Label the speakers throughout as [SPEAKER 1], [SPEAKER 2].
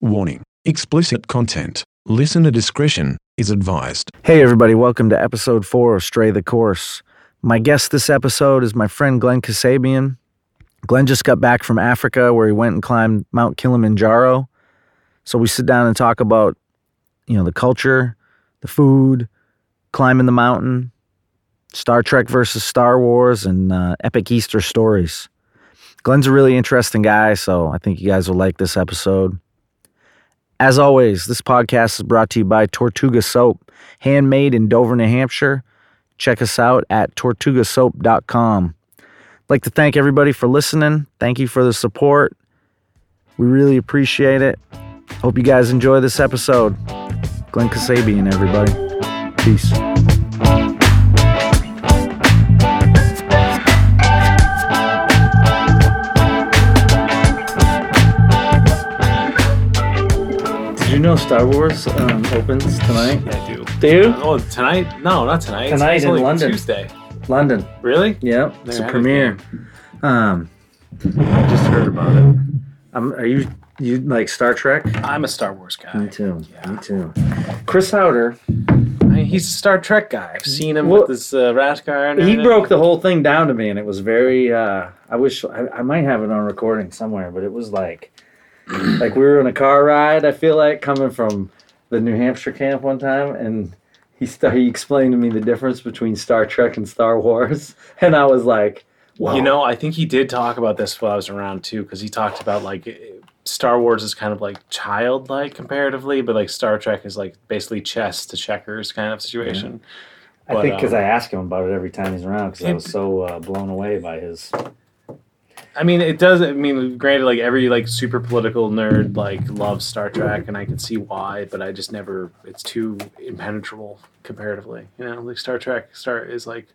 [SPEAKER 1] Warning explicit content. Listener discretion is advised.
[SPEAKER 2] Hey, everybody, welcome to episode four of Stray the Course. My guest this episode is my friend Glenn Kasabian. Glenn just got back from Africa where he went and climbed Mount Kilimanjaro. So we sit down and talk about, you know, the culture, the food, climbing the mountain, Star Trek versus Star Wars, and uh, epic Easter stories. Glenn's a really interesting guy, so I think you guys will like this episode. As always, this podcast is brought to you by Tortuga Soap, handmade in Dover, New Hampshire. Check us out at tortugasoap.com. I'd like to thank everybody for listening. Thank you for the support. We really appreciate it. Hope you guys enjoy this episode. Glenn Kasabian, everybody. Peace. You know Star Wars um, opens tonight?
[SPEAKER 3] Yeah, I do.
[SPEAKER 2] Do you?
[SPEAKER 3] Oh, tonight? No, not tonight.
[SPEAKER 2] Tonight
[SPEAKER 3] it's
[SPEAKER 2] in
[SPEAKER 3] only
[SPEAKER 2] London.
[SPEAKER 3] Tuesday.
[SPEAKER 2] London.
[SPEAKER 3] Really?
[SPEAKER 2] Yep, it's
[SPEAKER 3] There,
[SPEAKER 2] a
[SPEAKER 3] I
[SPEAKER 2] premiere. Um, I just heard about it. Um, are you you like Star Trek?
[SPEAKER 3] I'm a Star Wars guy.
[SPEAKER 2] Me too.
[SPEAKER 3] Yeah.
[SPEAKER 2] Me too. Chris Howder,
[SPEAKER 3] I mean, he's a Star Trek guy. I've seen him
[SPEAKER 2] Well,
[SPEAKER 3] with this uh, rat car. And
[SPEAKER 2] he
[SPEAKER 3] everything.
[SPEAKER 2] broke the whole thing down to me, and it was very. Uh, I wish I, I might have it on recording somewhere, but it was like, like we were on a car ride. I feel like coming from the New Hampshire camp one time, and he st- he explained to me the difference between Star Trek and Star Wars, and I was like, wow.
[SPEAKER 3] You know, I think he did talk about this while I was around too, because he talked about like Star Wars is kind of like childlike comparatively, but like Star Trek is like basically chess to checkers kind of situation.
[SPEAKER 2] I
[SPEAKER 3] But,
[SPEAKER 2] think because
[SPEAKER 3] um,
[SPEAKER 2] I ask him about it every time he's around because I was so uh, blown away by his.
[SPEAKER 3] I mean, it does. I mean, granted, like every like super political nerd like loves Star Trek, and I can see why, but I just never. It's too impenetrable comparatively. You know, like Star Trek, Star is like,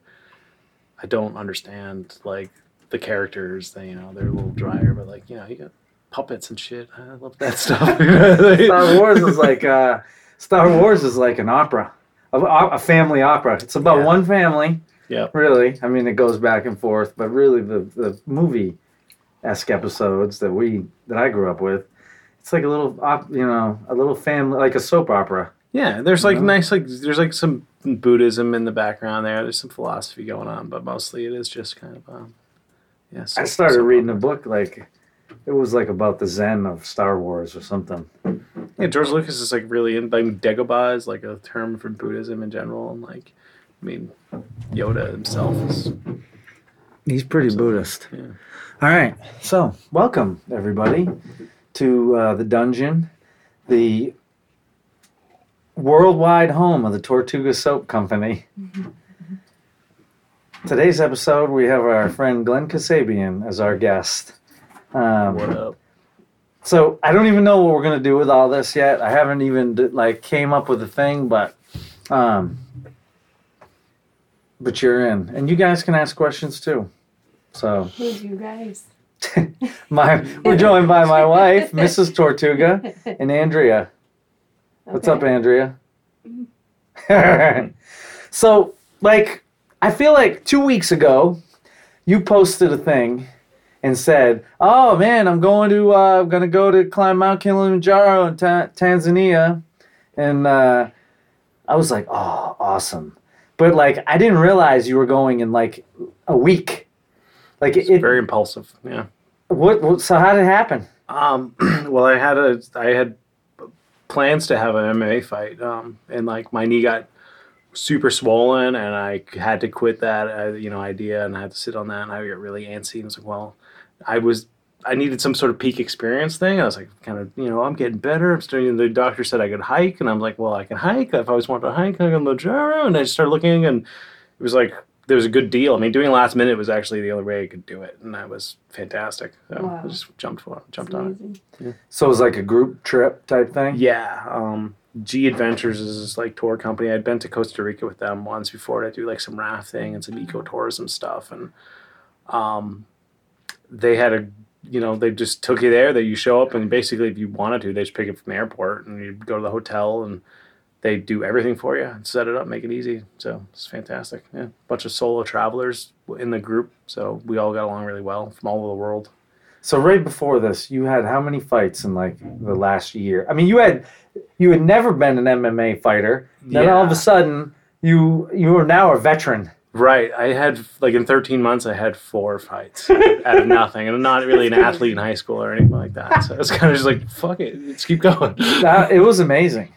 [SPEAKER 3] I don't understand like the characters. They, you know, they're a little drier, but like you know, you got puppets and shit. I love that stuff.
[SPEAKER 2] Star Wars is like uh, Star Wars is like an opera, a, a family opera. It's about
[SPEAKER 3] Yeah.
[SPEAKER 2] one family,
[SPEAKER 3] yeah.
[SPEAKER 2] really. I mean, it goes back and forth, but really the the movie esque episodes that we that I grew up with, it's like a little you know a little family like a soap opera.
[SPEAKER 3] Yeah, there's like
[SPEAKER 2] Yeah.
[SPEAKER 3] nice like there's like some Buddhism in the background there. There's some philosophy going on, but mostly it is just kind of um, yeah.
[SPEAKER 2] I started
[SPEAKER 3] soap
[SPEAKER 2] reading a book like it was like about the Zen of Star Wars or something.
[SPEAKER 3] Yeah, George Lucas is like really in like Dagobah is like a term for Buddhism in general, and like I mean Yoda himself is
[SPEAKER 2] He's pretty Buddhist.
[SPEAKER 3] yeah.
[SPEAKER 2] All right. So, welcome everybody to uh, the dungeon, the worldwide home of the Tortuga Soap Company. Today's episode, we have our friend Glenn Kasabian as our guest. Um,
[SPEAKER 3] what up.
[SPEAKER 2] so I don't even know what we're gonna do with all this yet. I haven't even like came up with a thing, but um, but you're in, and you guys can ask questions too. So.
[SPEAKER 4] Who's you guys?
[SPEAKER 2] My, we're joined by my wife, Mrs. Tortuga, and Andrea. What's up, Andrea? so, like, I feel like two weeks ago, you posted a thing and said, "Oh man, I'm going to, uh, I'm gonna go to climb Mount Kilimanjaro in ta- Tanzania," and uh, I was like, "Oh, awesome!" But like, I didn't realize you were going in like a week. Like
[SPEAKER 3] It's
[SPEAKER 2] it,
[SPEAKER 3] very impulsive. Yeah.
[SPEAKER 2] what, what? So how did it happen?
[SPEAKER 3] Um. Well, I had a I had plans to have an MMA fight. Um. And like my knee got super swollen, and I had to quit that uh, you know idea, and I had to sit on that, and I got really antsy. And I was like, well, I was. I needed some sort of peak experience thing. I was like, kind of, you know, I'm getting better. I'm starting. The doctor said I could hike, and I'm like, well, I can hike. I've always wanted to hike I on Kilimanjaro, and I just started looking, and it was like there was a good deal. I mean, doing last minute was actually the only way I could do it, and that was fantastic. So I
[SPEAKER 4] Wow.
[SPEAKER 3] just jumped for it, jumped
[SPEAKER 4] It's
[SPEAKER 3] on it.
[SPEAKER 4] amazing.
[SPEAKER 2] So it was like a group trip type thing.
[SPEAKER 3] Yeah, um, G Adventures is this like tour company. I'd been to Costa Rica with them once before to do like some rafting and some ecotourism stuff, and um, they had a you know they just took you there. That you show up and basically if you wanted to, they just pick you up from the airport and you go to the hotel and they do everything for you and set it up, make it easy. So it's fantastic. Yeah, bunch of solo travelers in the group, so we all got along really well from all over the world.
[SPEAKER 2] So right before this, you had how many fights in like the last year? I mean, you had you had never been an MMA fighter. Then all of a sudden, you you are now a veteran.
[SPEAKER 3] Right. I had like in 13 months, I had four fights out of nothing, and I'm not really an athlete in high school or anything like that. So it's kind of just like fuck it, let's keep going.
[SPEAKER 2] That, it was amazing.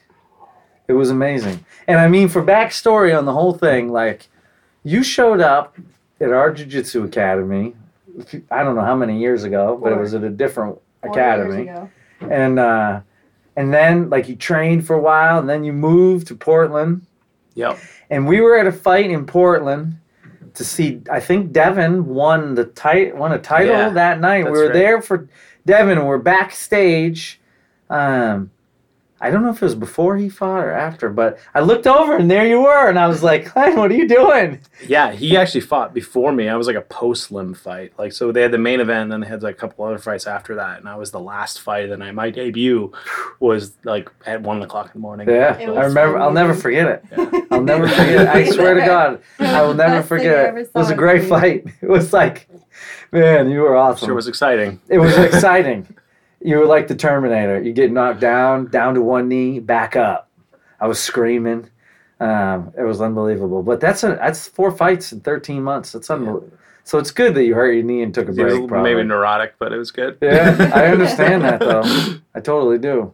[SPEAKER 2] It was amazing. And I mean, for backstory on the whole thing, like you showed up at our jiu-jitsu academy. I don't know how many years ago, but it was at a different
[SPEAKER 4] Four
[SPEAKER 2] academy.
[SPEAKER 4] years ago.
[SPEAKER 2] and uh, and then like you trained for a while, and then you moved to Portland,
[SPEAKER 3] Yep.
[SPEAKER 2] and we were at a fight in Portland to see. I think Devin won the tit- won a title
[SPEAKER 3] Yeah,
[SPEAKER 2] that night. We were
[SPEAKER 3] right.
[SPEAKER 2] there for Devin, we're backstage. Um, I don't know if it was before he fought or after, but I looked over and there you were, and I was like, "Glenn, what are you doing?"
[SPEAKER 3] Yeah, he actually fought before me. I was like a post limb fight. Like so they had the main event and then they had like a couple other fights after that. And I was the last fight of the night. My debut was like at one o'clock in the morning.
[SPEAKER 2] Yeah, I remember I'll never forget it.
[SPEAKER 3] Yeah.
[SPEAKER 2] I'll never forget it. I swear to God, I will never
[SPEAKER 4] Best
[SPEAKER 2] forget it. It was a great
[SPEAKER 4] you.
[SPEAKER 2] fight. It was like, man, you were awesome.
[SPEAKER 3] Sure was exciting.
[SPEAKER 2] It was exciting. You were like the Terminator. You get knocked down, down to one knee, back up. I was screaming. Um, it was unbelievable. But that's a that's four fights in thirteen months. That's unbelievable. So it's good that you hurt your knee and took a
[SPEAKER 3] It
[SPEAKER 2] break.
[SPEAKER 3] was maybe neurotic, but it was good.
[SPEAKER 2] Yeah, I understand that though. I totally do.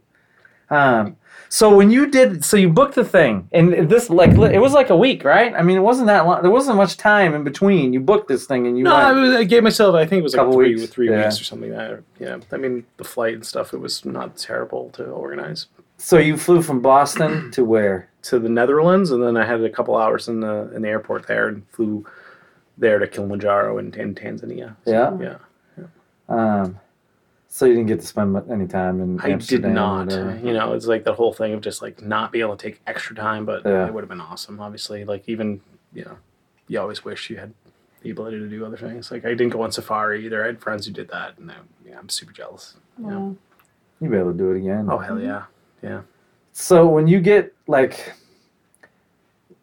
[SPEAKER 2] Um, so when you did, so you booked the thing, and this like it was like a week, right? I mean, it wasn't that long. There wasn't much time in between. You booked this thing, and you
[SPEAKER 3] No. I, was, I gave myself. I think it was like
[SPEAKER 2] Couple
[SPEAKER 3] three,
[SPEAKER 2] weeks,
[SPEAKER 3] three
[SPEAKER 2] yeah.
[SPEAKER 3] weeks or something. Like that yeah, I mean the flight and stuff. It was not terrible to organize
[SPEAKER 2] so you flew from Boston to where?
[SPEAKER 3] to the Netherlands, and then I had a couple hours in the in the airport there, and flew there to Kilimanjaro in, in Tanzania. So,
[SPEAKER 2] Yeah.
[SPEAKER 3] yeah.
[SPEAKER 2] Um, so you didn't get to spend mu- any time in
[SPEAKER 3] I did
[SPEAKER 2] Amsterdam or
[SPEAKER 3] not.
[SPEAKER 2] whatever.
[SPEAKER 3] You know, it's like the whole thing of just like not being able to take extra time, but
[SPEAKER 2] Yeah.
[SPEAKER 3] it would have been awesome. Obviously, like even you know, you always wish you had the ability to do other things. Like I didn't go on safari either. I had friends who did that, and I, yeah, I'm super jealous.
[SPEAKER 4] Wow.
[SPEAKER 2] You'll be able to do it again.
[SPEAKER 3] Oh hell yeah, yeah.
[SPEAKER 2] So when you get like,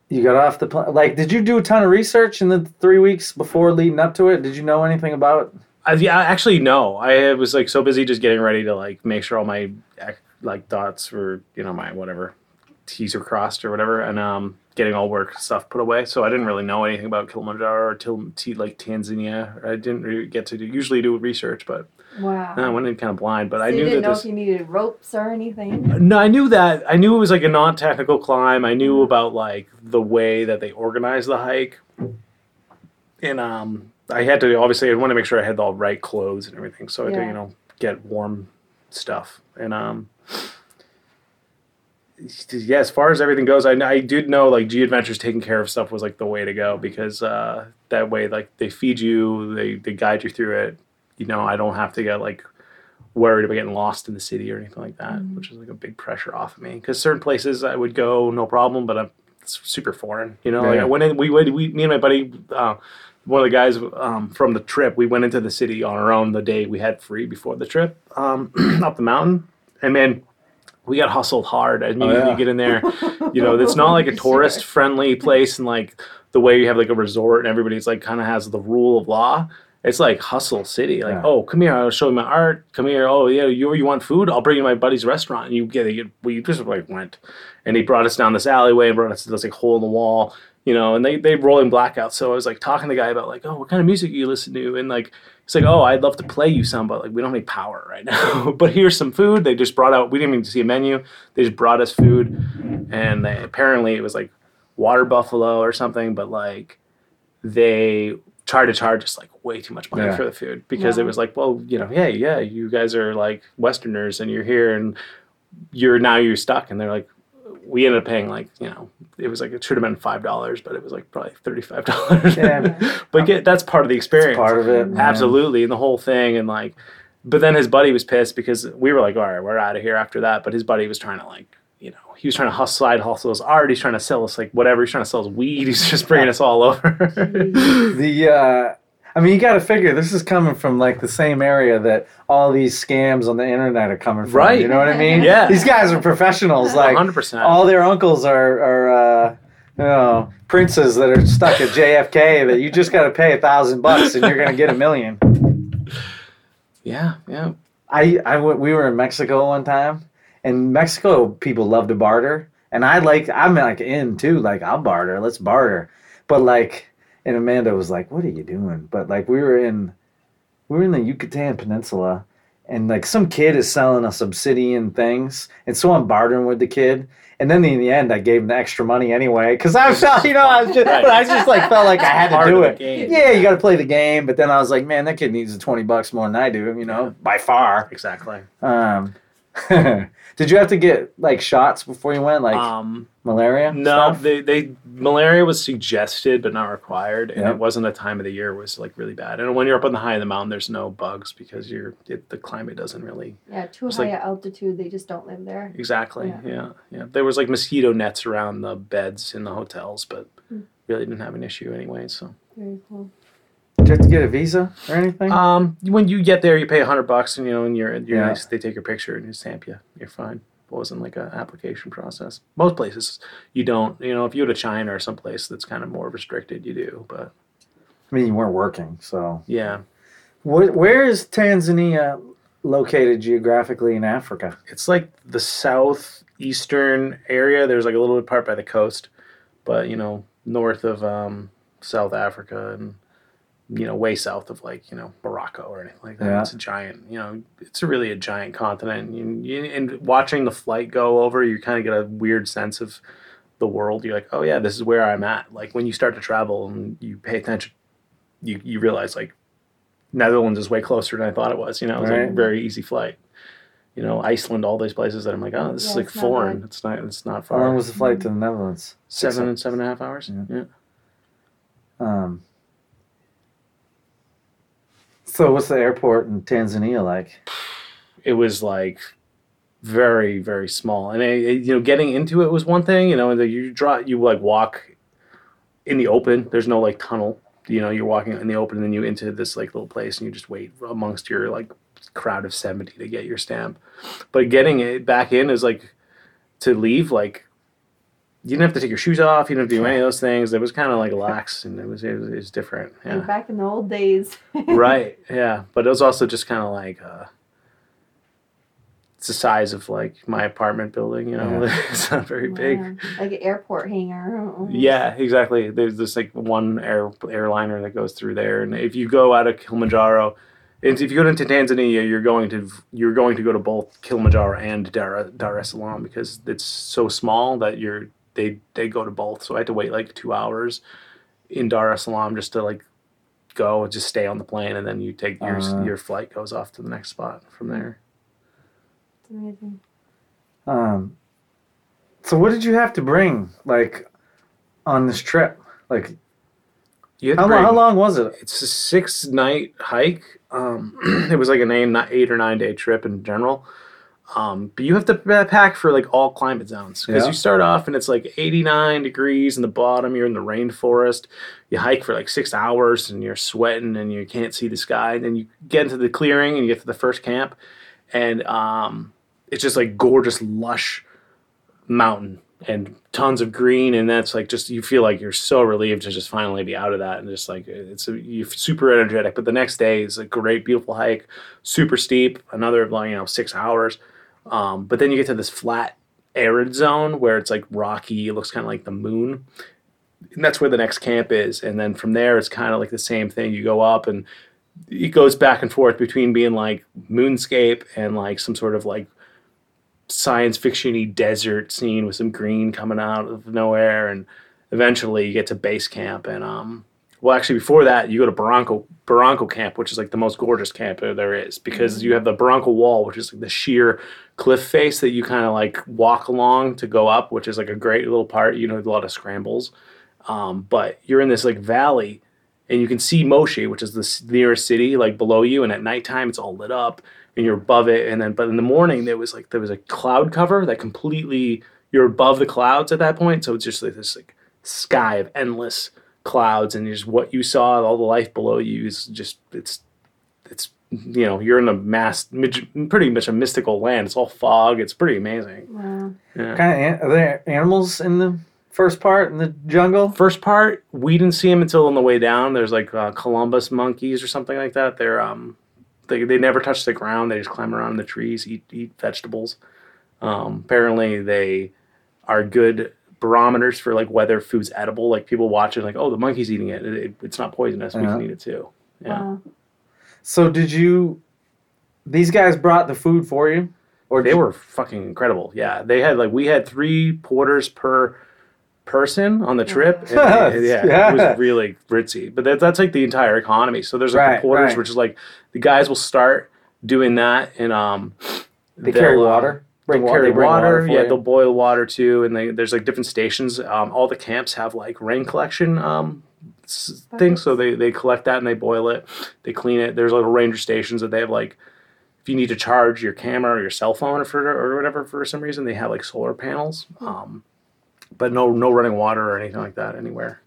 [SPEAKER 2] you got off the plane. Like, did you do a ton of research in the three weeks before leading up to it? Did you know anything about?
[SPEAKER 3] I, yeah, actually, no. I was like so busy just getting ready to like make sure all my like dots were, you know, my whatever T's were crossed or whatever, and um, getting all work stuff put away. So I didn't really know anything about Kilimanjaro or till T, like Tanzania. I didn't really get to do, usually do research, but
[SPEAKER 4] Wow.
[SPEAKER 3] I went in kind of blind. But
[SPEAKER 4] so
[SPEAKER 3] I
[SPEAKER 4] you
[SPEAKER 3] knew
[SPEAKER 4] didn't
[SPEAKER 3] that
[SPEAKER 4] know
[SPEAKER 3] this.
[SPEAKER 4] if you needed ropes or anything.
[SPEAKER 3] No, I knew that. I knew it was like a non-technical climb. I knew about like the way that they organize the hike, and um, I had to obviously I wanted to make sure I had the right clothes and everything, so I had to you know get warm stuff. And um, yeah, as far as everything goes, I I did know like G Adventures taking care of stuff was like the way to go because uh, that way like they feed you, they they guide you through it. You know, I don't have to get like worried about getting lost in the city or anything like that, which is like a big pressure off of me. Because certain places I would go no problem, but I'm super foreign. You know, like
[SPEAKER 2] Yeah.
[SPEAKER 3] I went in, we went, we me and my buddy, uh, one of the guys um, from the trip, we went into the city on our own the day we had free before the trip um, up the mountain, and man. We got hustled hard. I mean,
[SPEAKER 2] Oh, yeah.
[SPEAKER 3] you get in there, you know, it's not like a tourist friendly place and like the way you have like a resort and everybody's like kind of has the rule of law. It's like hustle city. Like,
[SPEAKER 2] Yeah.
[SPEAKER 3] oh, come here, I'll show you my art. Come here. Oh, yeah, you you want food? I'll bring you to my buddy's restaurant. And you get it. We just like went, and he brought us down this alleyway and brought us to this like hole in the wall, you know. And they they roll in blackouts. So I was like talking to the guy about like, oh, what kind of music you listen to? And like he's like, oh, I'd love to play you some, but like we don't have any power right now. but here's some food. They just brought out. We didn't even see a menu. They just brought us food, and they, apparently it was like water buffalo or something. But like they tried to charge us like way too much money
[SPEAKER 2] Yeah.
[SPEAKER 3] for the food because it was like, well, you know, yeah, yeah, you guys are like Westerners and you're here and you're now you're stuck. And they're like, we ended up paying like, you know, it was like it should have been five dollars, but it was like probably thirty five dollars.
[SPEAKER 2] Yeah.
[SPEAKER 3] but get, that's part of the experience.
[SPEAKER 2] Part of it, man.
[SPEAKER 3] Absolutely, and the whole thing, and like, but then his buddy was pissed because we were like, all right, we're out of here after that. But his buddy was trying to like, you know, he was trying to hustle, side hustle his art. He's trying to sell us like whatever. He's trying to sell us weed. He's just bringing us all over.
[SPEAKER 2] The uh, I mean, you got to figure this is coming from like the same area that all these scams on the internet are coming from.
[SPEAKER 3] Right.
[SPEAKER 2] You know what I mean?
[SPEAKER 3] Yeah.
[SPEAKER 2] These guys are professionals. Like
[SPEAKER 3] 100%.
[SPEAKER 2] all their uncles are are uh, you know princes that are stuck at JFK that you just got to pay a thousand bucks and you're gonna get a million.
[SPEAKER 3] Yeah, yeah.
[SPEAKER 2] I, I went, we were in Mexico one time, and Mexico people love to barter, and I like I'm like in too, like I'll barter, let's barter, but like, and Amanda was like, "What are you doing?" But like we were in, we were in the Yucatan Peninsula, and like some kid is selling us obsidian things, and so I'm bartering with the kid. And then in the end, I gave him the extra money anyway because I felt, you know, I was just,
[SPEAKER 3] Right.
[SPEAKER 2] but I just like felt like I had to do it. Yeah, you got to play the game. But then I was like, man, that kid needs the twenty bucks more than I do, you know, by far.
[SPEAKER 3] Exactly.
[SPEAKER 2] Um, did you have to get like shots before you went, like
[SPEAKER 3] um,
[SPEAKER 2] malaria?
[SPEAKER 3] no,
[SPEAKER 2] stuff?
[SPEAKER 3] they, they malaria was suggested but not required, and
[SPEAKER 2] Yep.
[SPEAKER 3] it wasn't a time of the year it was like really bad. And when you're up on the high of the mountain, there's no bugs because you're it, the climate doesn't really
[SPEAKER 4] Yeah, too
[SPEAKER 3] It's
[SPEAKER 4] high
[SPEAKER 3] like-
[SPEAKER 4] altitude, they just don't live there.
[SPEAKER 3] exactly.
[SPEAKER 4] Yeah.
[SPEAKER 3] Yeah. yeah, There was like mosquito nets around the beds in the hotels, but
[SPEAKER 4] Hmm.
[SPEAKER 3] really didn't have an issue anyway. So.
[SPEAKER 4] Very cool.
[SPEAKER 2] You have to get a visa or anything?
[SPEAKER 3] Um, when you get there, you pay a hundred bucks, and you know, and you're you're
[SPEAKER 2] Yeah.
[SPEAKER 3] nice. They take your picture and you stamp you. You're fine. It wasn't like an application process. Most places you don't. You know, if you go to China or someplace that's kind of more restricted, you do. But
[SPEAKER 2] I mean, you weren't working, so
[SPEAKER 3] yeah,
[SPEAKER 2] where, where is Tanzania located geographically in Africa?
[SPEAKER 3] it's like the southeastern area. There's like a little bit part by the coast, but you know, north of um, South Africa and you know, way south of like you know Morocco or anything like that.
[SPEAKER 2] Yeah.
[SPEAKER 3] It's a giant. You know, it's really a giant continent. You, you, and watching the flight go over, you kind of get a weird sense of the world. You're like, oh yeah, this is where I'm at. Like when you start to travel and you pay attention, you you realize like Netherlands is way closer than I thought it was. You know, it was like a very easy flight. You know, Iceland, all those places that I'm like, oh, this is like
[SPEAKER 4] it's not
[SPEAKER 3] foreign.
[SPEAKER 4] bad.
[SPEAKER 3] It's not. It's not far.
[SPEAKER 2] How
[SPEAKER 3] far.
[SPEAKER 2] long was the flight to the Netherlands?
[SPEAKER 3] seven and seven and a half hours.
[SPEAKER 2] Yeah.
[SPEAKER 3] yeah.
[SPEAKER 2] Um, so what's the airport in Tanzania like?
[SPEAKER 3] it was like very very small. And it, it- you know getting into it was one thing you know and then you draw you like walk in the open. There's no like tunnel. You know you're walking in the open and then you into this like little place and you just wait amongst your like crowd of 70 to get your stamp. But getting it back in is like to leave like you didn't have to take your shoes off. You didn't have to do any of those things. It was kind of like lax and it was it was, it was different. Yeah.
[SPEAKER 4] back in the old days.
[SPEAKER 3] right. Yeah. But it was also just kind of like uh it's the size of like my apartment building you know? It's not very big.
[SPEAKER 4] Like an airport hangar.
[SPEAKER 3] yeah exactly. There's this like one air airliner that goes through there. And if you go out of kilimanjaro and if you go into tanzania you're going to you're going to go to both kilimanjaro and dar, dar es salaam because it's so small that you're they they go to both so i had to wait like two hours in dar es salaam just to like go and just stay on the plane and then you take your
[SPEAKER 2] Uh.
[SPEAKER 3] your flight goes off to the next spot from there
[SPEAKER 4] It's amazing.
[SPEAKER 2] Um, so what did you have to bring like on this trip? Like
[SPEAKER 3] you
[SPEAKER 2] how,
[SPEAKER 3] to
[SPEAKER 2] long, how long was it?
[SPEAKER 3] it's a six night hike. Um, it was like an eight, ni- eight or nine day trip in general. Um, but you have to pack for like all climate zones because
[SPEAKER 2] Yeah.
[SPEAKER 3] you start off and it's like 89 degrees in the bottom. You're in the rainforest. You hike for like six hours and you're sweating and you can't see the sky. And then you get into the clearing and you get to the first camp, and um, it's just like gorgeous, lush mountain and tons of green and that's like just you feel like you're so relieved to just finally be out of that and just like it's a, you're super energetic but the next day is a great beautiful hike super steep another like you know six hours um, but then you get to this flat arid zone where it's like rocky looks kind of like the moon. And that's where the next camp is. And then from there it's kind of like the same thing. You go up and it goes back and forth between being like moonscape and like some sort of like science fiction-y desert scene with some green coming out of nowhere. And eventually you get to base camp and um well actually before that you go to Barranco Barranco camp which is like the most gorgeous camp there is because you have the Barranco wall which is like the sheer cliff face that you kind of like walk along to go up which is like a great little part you know a lot of scrambles um, but you're in this like valley and you can see Moshi, which is the nearest city, like below you. And at nighttime, it's all lit up, and you're above it. And then, but in the morning, there was like there was a cloud cover that completely you're above the clouds at that point. So it's just like this like sky of endless clouds, and just what you saw, all the life below you is just it's it's you know you're in a mass pretty much a mystical land. It's all fog. It's pretty amazing.
[SPEAKER 4] Wow.
[SPEAKER 3] Yeah.
[SPEAKER 2] Kind of an- are there animals in the first part in the jungle?
[SPEAKER 3] First part, we didn't see them until on the way down. There's like uh, colobus monkeys or something like that. They're um, they they never touch the ground. They just climb around in the trees, eat eat vegetables. Um, apparently, they are good barometers for like whether food's edible. Like people watch it, like, oh, the monkey's eating it. It- it- it's not poisonous. We
[SPEAKER 2] Uh-huh.
[SPEAKER 3] can eat it too. Yeah.
[SPEAKER 4] Wow.
[SPEAKER 2] So did you? These guys brought the food for you, or
[SPEAKER 3] They
[SPEAKER 2] did-
[SPEAKER 3] were fucking incredible. Yeah, they had like we had three porters per person on the trip. and- and, yeah,
[SPEAKER 2] Yeah.
[SPEAKER 3] it was really ritzy. But that, that's like the entire economy. So there's like
[SPEAKER 2] Right,
[SPEAKER 3] the porters,
[SPEAKER 2] right.
[SPEAKER 3] which is like the guys will start doing that, and um,
[SPEAKER 2] they
[SPEAKER 3] they'll,
[SPEAKER 2] carry
[SPEAKER 3] uh,
[SPEAKER 2] water? Bring
[SPEAKER 3] They'll
[SPEAKER 2] water.
[SPEAKER 3] carry
[SPEAKER 2] they bring
[SPEAKER 3] water.
[SPEAKER 2] for
[SPEAKER 3] yeah,
[SPEAKER 2] you?
[SPEAKER 3] they'll boil water too, and they, there's like different stations. Um, all the camps have like rain collection um, things, so they they collect that and they boil it, they clean it. There's little ranger stations that they have like. If you need to charge your camera or your cell phone or for or whatever for some reason, they have like solar panels, um, but no no running water or anything like that anywhere.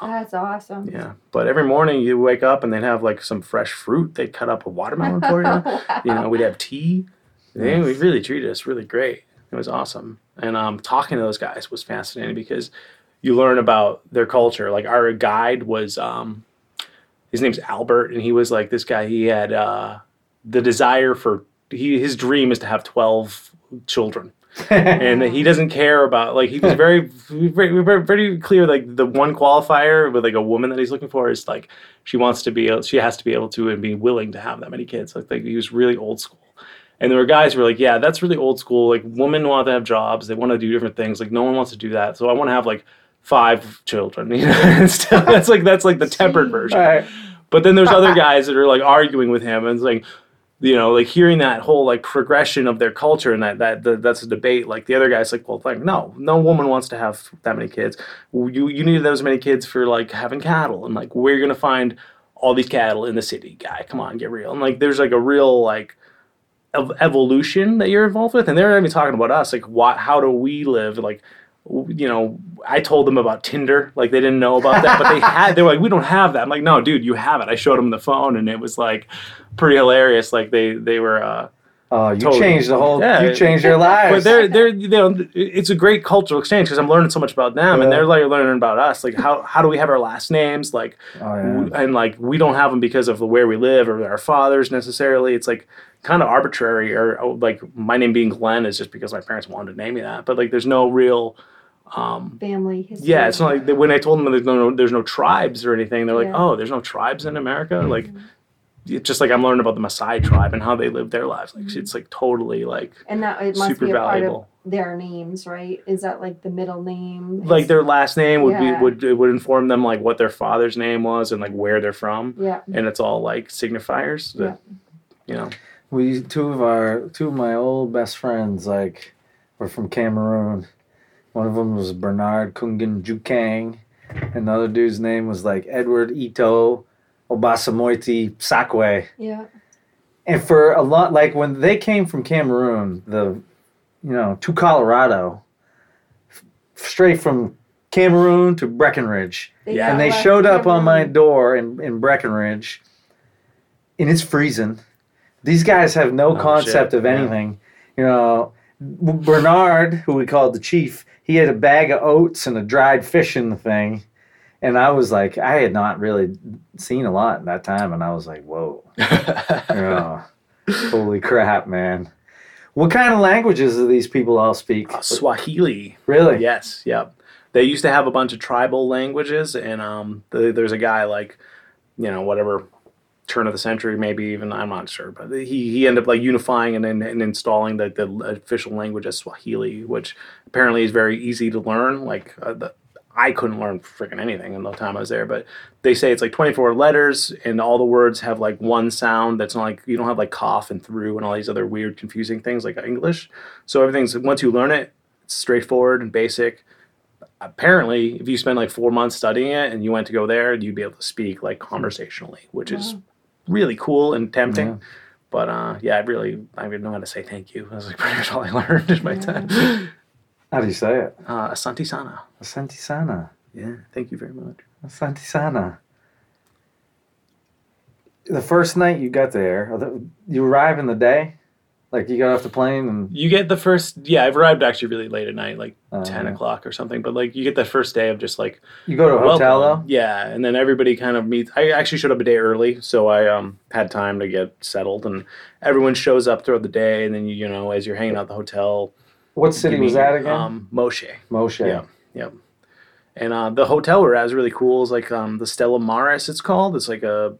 [SPEAKER 4] That's awesome.
[SPEAKER 3] Yeah, but every morning you wake up and they'd have like some fresh fruit. They'd cut up a watermelon for you.
[SPEAKER 4] Wow.
[SPEAKER 3] You know, we'd have tea. They we really treated us really great. It was awesome. And um, talking to those guys was fascinating because you learn about their culture. Like our guide was, um, his name's Albert, and he was like this guy. He had uh, the desire for he his dream is to have twelve children and he doesn't care about like he was very very very, very clear like the one qualifier with like a woman that he's looking for is like she wants to be she has to be able to and be willing to have that many kids like, like he was really old school and there were guys who were like yeah that's really old school like women want to have jobs they want to do different things like no one wants to do that so i want to have like five children you know that's like that's like the tempered version
[SPEAKER 2] Right.
[SPEAKER 3] but then there's other guys that are like arguing with him, and like, you know, like hearing that whole like progression of their culture and that that, that that's a debate. Like the other guy's like, well, like no, no woman wants to have that many kids. You you need those many kids for like having cattle, and like where you're gonna find all these cattle in the city, guy. Come on, get real. And like there's like a real like ev- evolution that you're involved with, and they're even talking about us, like what, how do we live, like. You know, I told them about Tinder. Like they didn't know about that, but they had. They were like, "We don't have that." I'm like, "No, dude, you have it." I showed them the phone, and it was like pretty hilarious. Like they they were. uh
[SPEAKER 2] Oh, you
[SPEAKER 3] Totally.
[SPEAKER 2] changed the whole.
[SPEAKER 3] Yeah.
[SPEAKER 2] You changed their lives.
[SPEAKER 3] but they're they're you know it's a great cultural exchange because I'm learning so much about them, and they're like learning about us. Like how how do we have our last names? Like
[SPEAKER 2] Oh, yeah.
[SPEAKER 3] and like we don't have them because of where we live or our fathers necessarily. It's like kind of arbitrary or oh, like my name being Glenn is just because my parents wanted to name me that. But like there's no real um
[SPEAKER 4] Family history.
[SPEAKER 3] yeah, it's not like they, when I told them there's no there's no tribes or anything. They're like,
[SPEAKER 4] Yeah.
[SPEAKER 3] oh, there's no tribes in America. Like it's just like I'm learning about the Maasai tribe and how they live their lives. Like mm-hmm. it's like totally like
[SPEAKER 4] And that it must
[SPEAKER 3] super
[SPEAKER 4] be a part
[SPEAKER 3] valuable.
[SPEAKER 4] of their names, right? Is that like the middle name?
[SPEAKER 3] like their last name would
[SPEAKER 4] Yeah.
[SPEAKER 3] be would it would inform them like what their father's name was and like where they're from
[SPEAKER 4] Yeah.
[SPEAKER 3] and it's all like signifiers that you know
[SPEAKER 2] we two of our two of my old best friends like were from Cameroon. One of them was Bernard Kungen Jukang, and the other dude's name was like Edward Ito Obasamoiti Sakwe.
[SPEAKER 4] Yeah.
[SPEAKER 2] And for a lot, like when they came from Cameroon, the you know to Colorado, f- straight from Cameroon to Breckenridge,
[SPEAKER 3] Yeah.
[SPEAKER 2] and they showed up on my door in, in Breckenridge, and it's freezing. These guys have no
[SPEAKER 3] Oh,
[SPEAKER 2] concept
[SPEAKER 3] shit,
[SPEAKER 2] of
[SPEAKER 3] yeah.
[SPEAKER 2] anything. You know, Bernard, who we called the chief, he had a bag of oats and a dried fish in the thing. And I was like, I had not really seen a lot in that time, and I was like, whoa, yeah. holy crap, man! What kind of languages do these people all speak?
[SPEAKER 3] Uh, Swahili
[SPEAKER 2] really?
[SPEAKER 3] yes yep they used to have a bunch of tribal languages and um the, there's a guy like you know whatever turn of the century maybe even I'm not sure but he he ended up like unifying and then and installing the, the official language as Swahili which apparently is very easy to learn like uh, the, I couldn't learn freaking anything in the time I was there, but they say it's like 24 letters and all the words have like one sound that's not like you don't have like cough and through and all these other weird confusing things like English. So everything's once you learn it, it's straightforward and basic. Apparently, if you spend like four months studying it and you went to go there, you'd be able to speak like conversationally, which is really cool and tempting.
[SPEAKER 2] Yeah.
[SPEAKER 3] But uh, yeah, I really I didn't know how to say thank you. That's like pretty much all I learned in my
[SPEAKER 4] Yeah.
[SPEAKER 3] time.
[SPEAKER 2] How do you say it?
[SPEAKER 3] Uh, Asante Sana.
[SPEAKER 2] Asante sana.
[SPEAKER 3] Yeah, thank you very much.
[SPEAKER 2] Asante sana. The first night you got there, you arrive in the day. Like you got off the plane and
[SPEAKER 3] You get the first, yeah, I've arrived actually really late at night, like
[SPEAKER 2] Uh,
[SPEAKER 3] 10 o'clock or something, but like you get the first day of just like,
[SPEAKER 2] you go to a hotel though.
[SPEAKER 3] Yeah, and then everybody kind of meets. I actually showed up a day early, so I um had time to get settled, and everyone shows up throughout the day, and then you, you know as you're hanging out at the hotel.
[SPEAKER 2] What city was that again?
[SPEAKER 3] Um, Moshi.
[SPEAKER 2] Moshi.
[SPEAKER 3] Yeah, yeah. And uh, the hotel we're at is really cool. It's like um, the Stella Maris. It's called. It's like a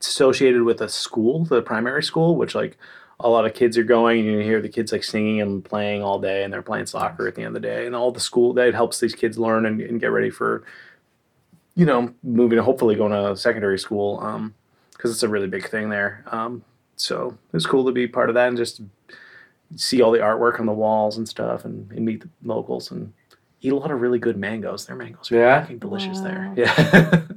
[SPEAKER 3] associated with a school, the primary school, which like a lot of kids are going, and you hear the kids like singing and playing all day, and they're playing soccer at the end of the day, and all the school that helps these kids learn and, and get ready for, you know, moving hopefully going to secondary school, um, because it's a really big thing there. Um, so it's cool to be part of that and just see all the artwork on the walls and stuff, and, and meet the locals and eat a lot of really good mangoes. Their mangoes are
[SPEAKER 2] Yeah?
[SPEAKER 3] fucking delicious
[SPEAKER 4] Wow.
[SPEAKER 3] there. Yeah.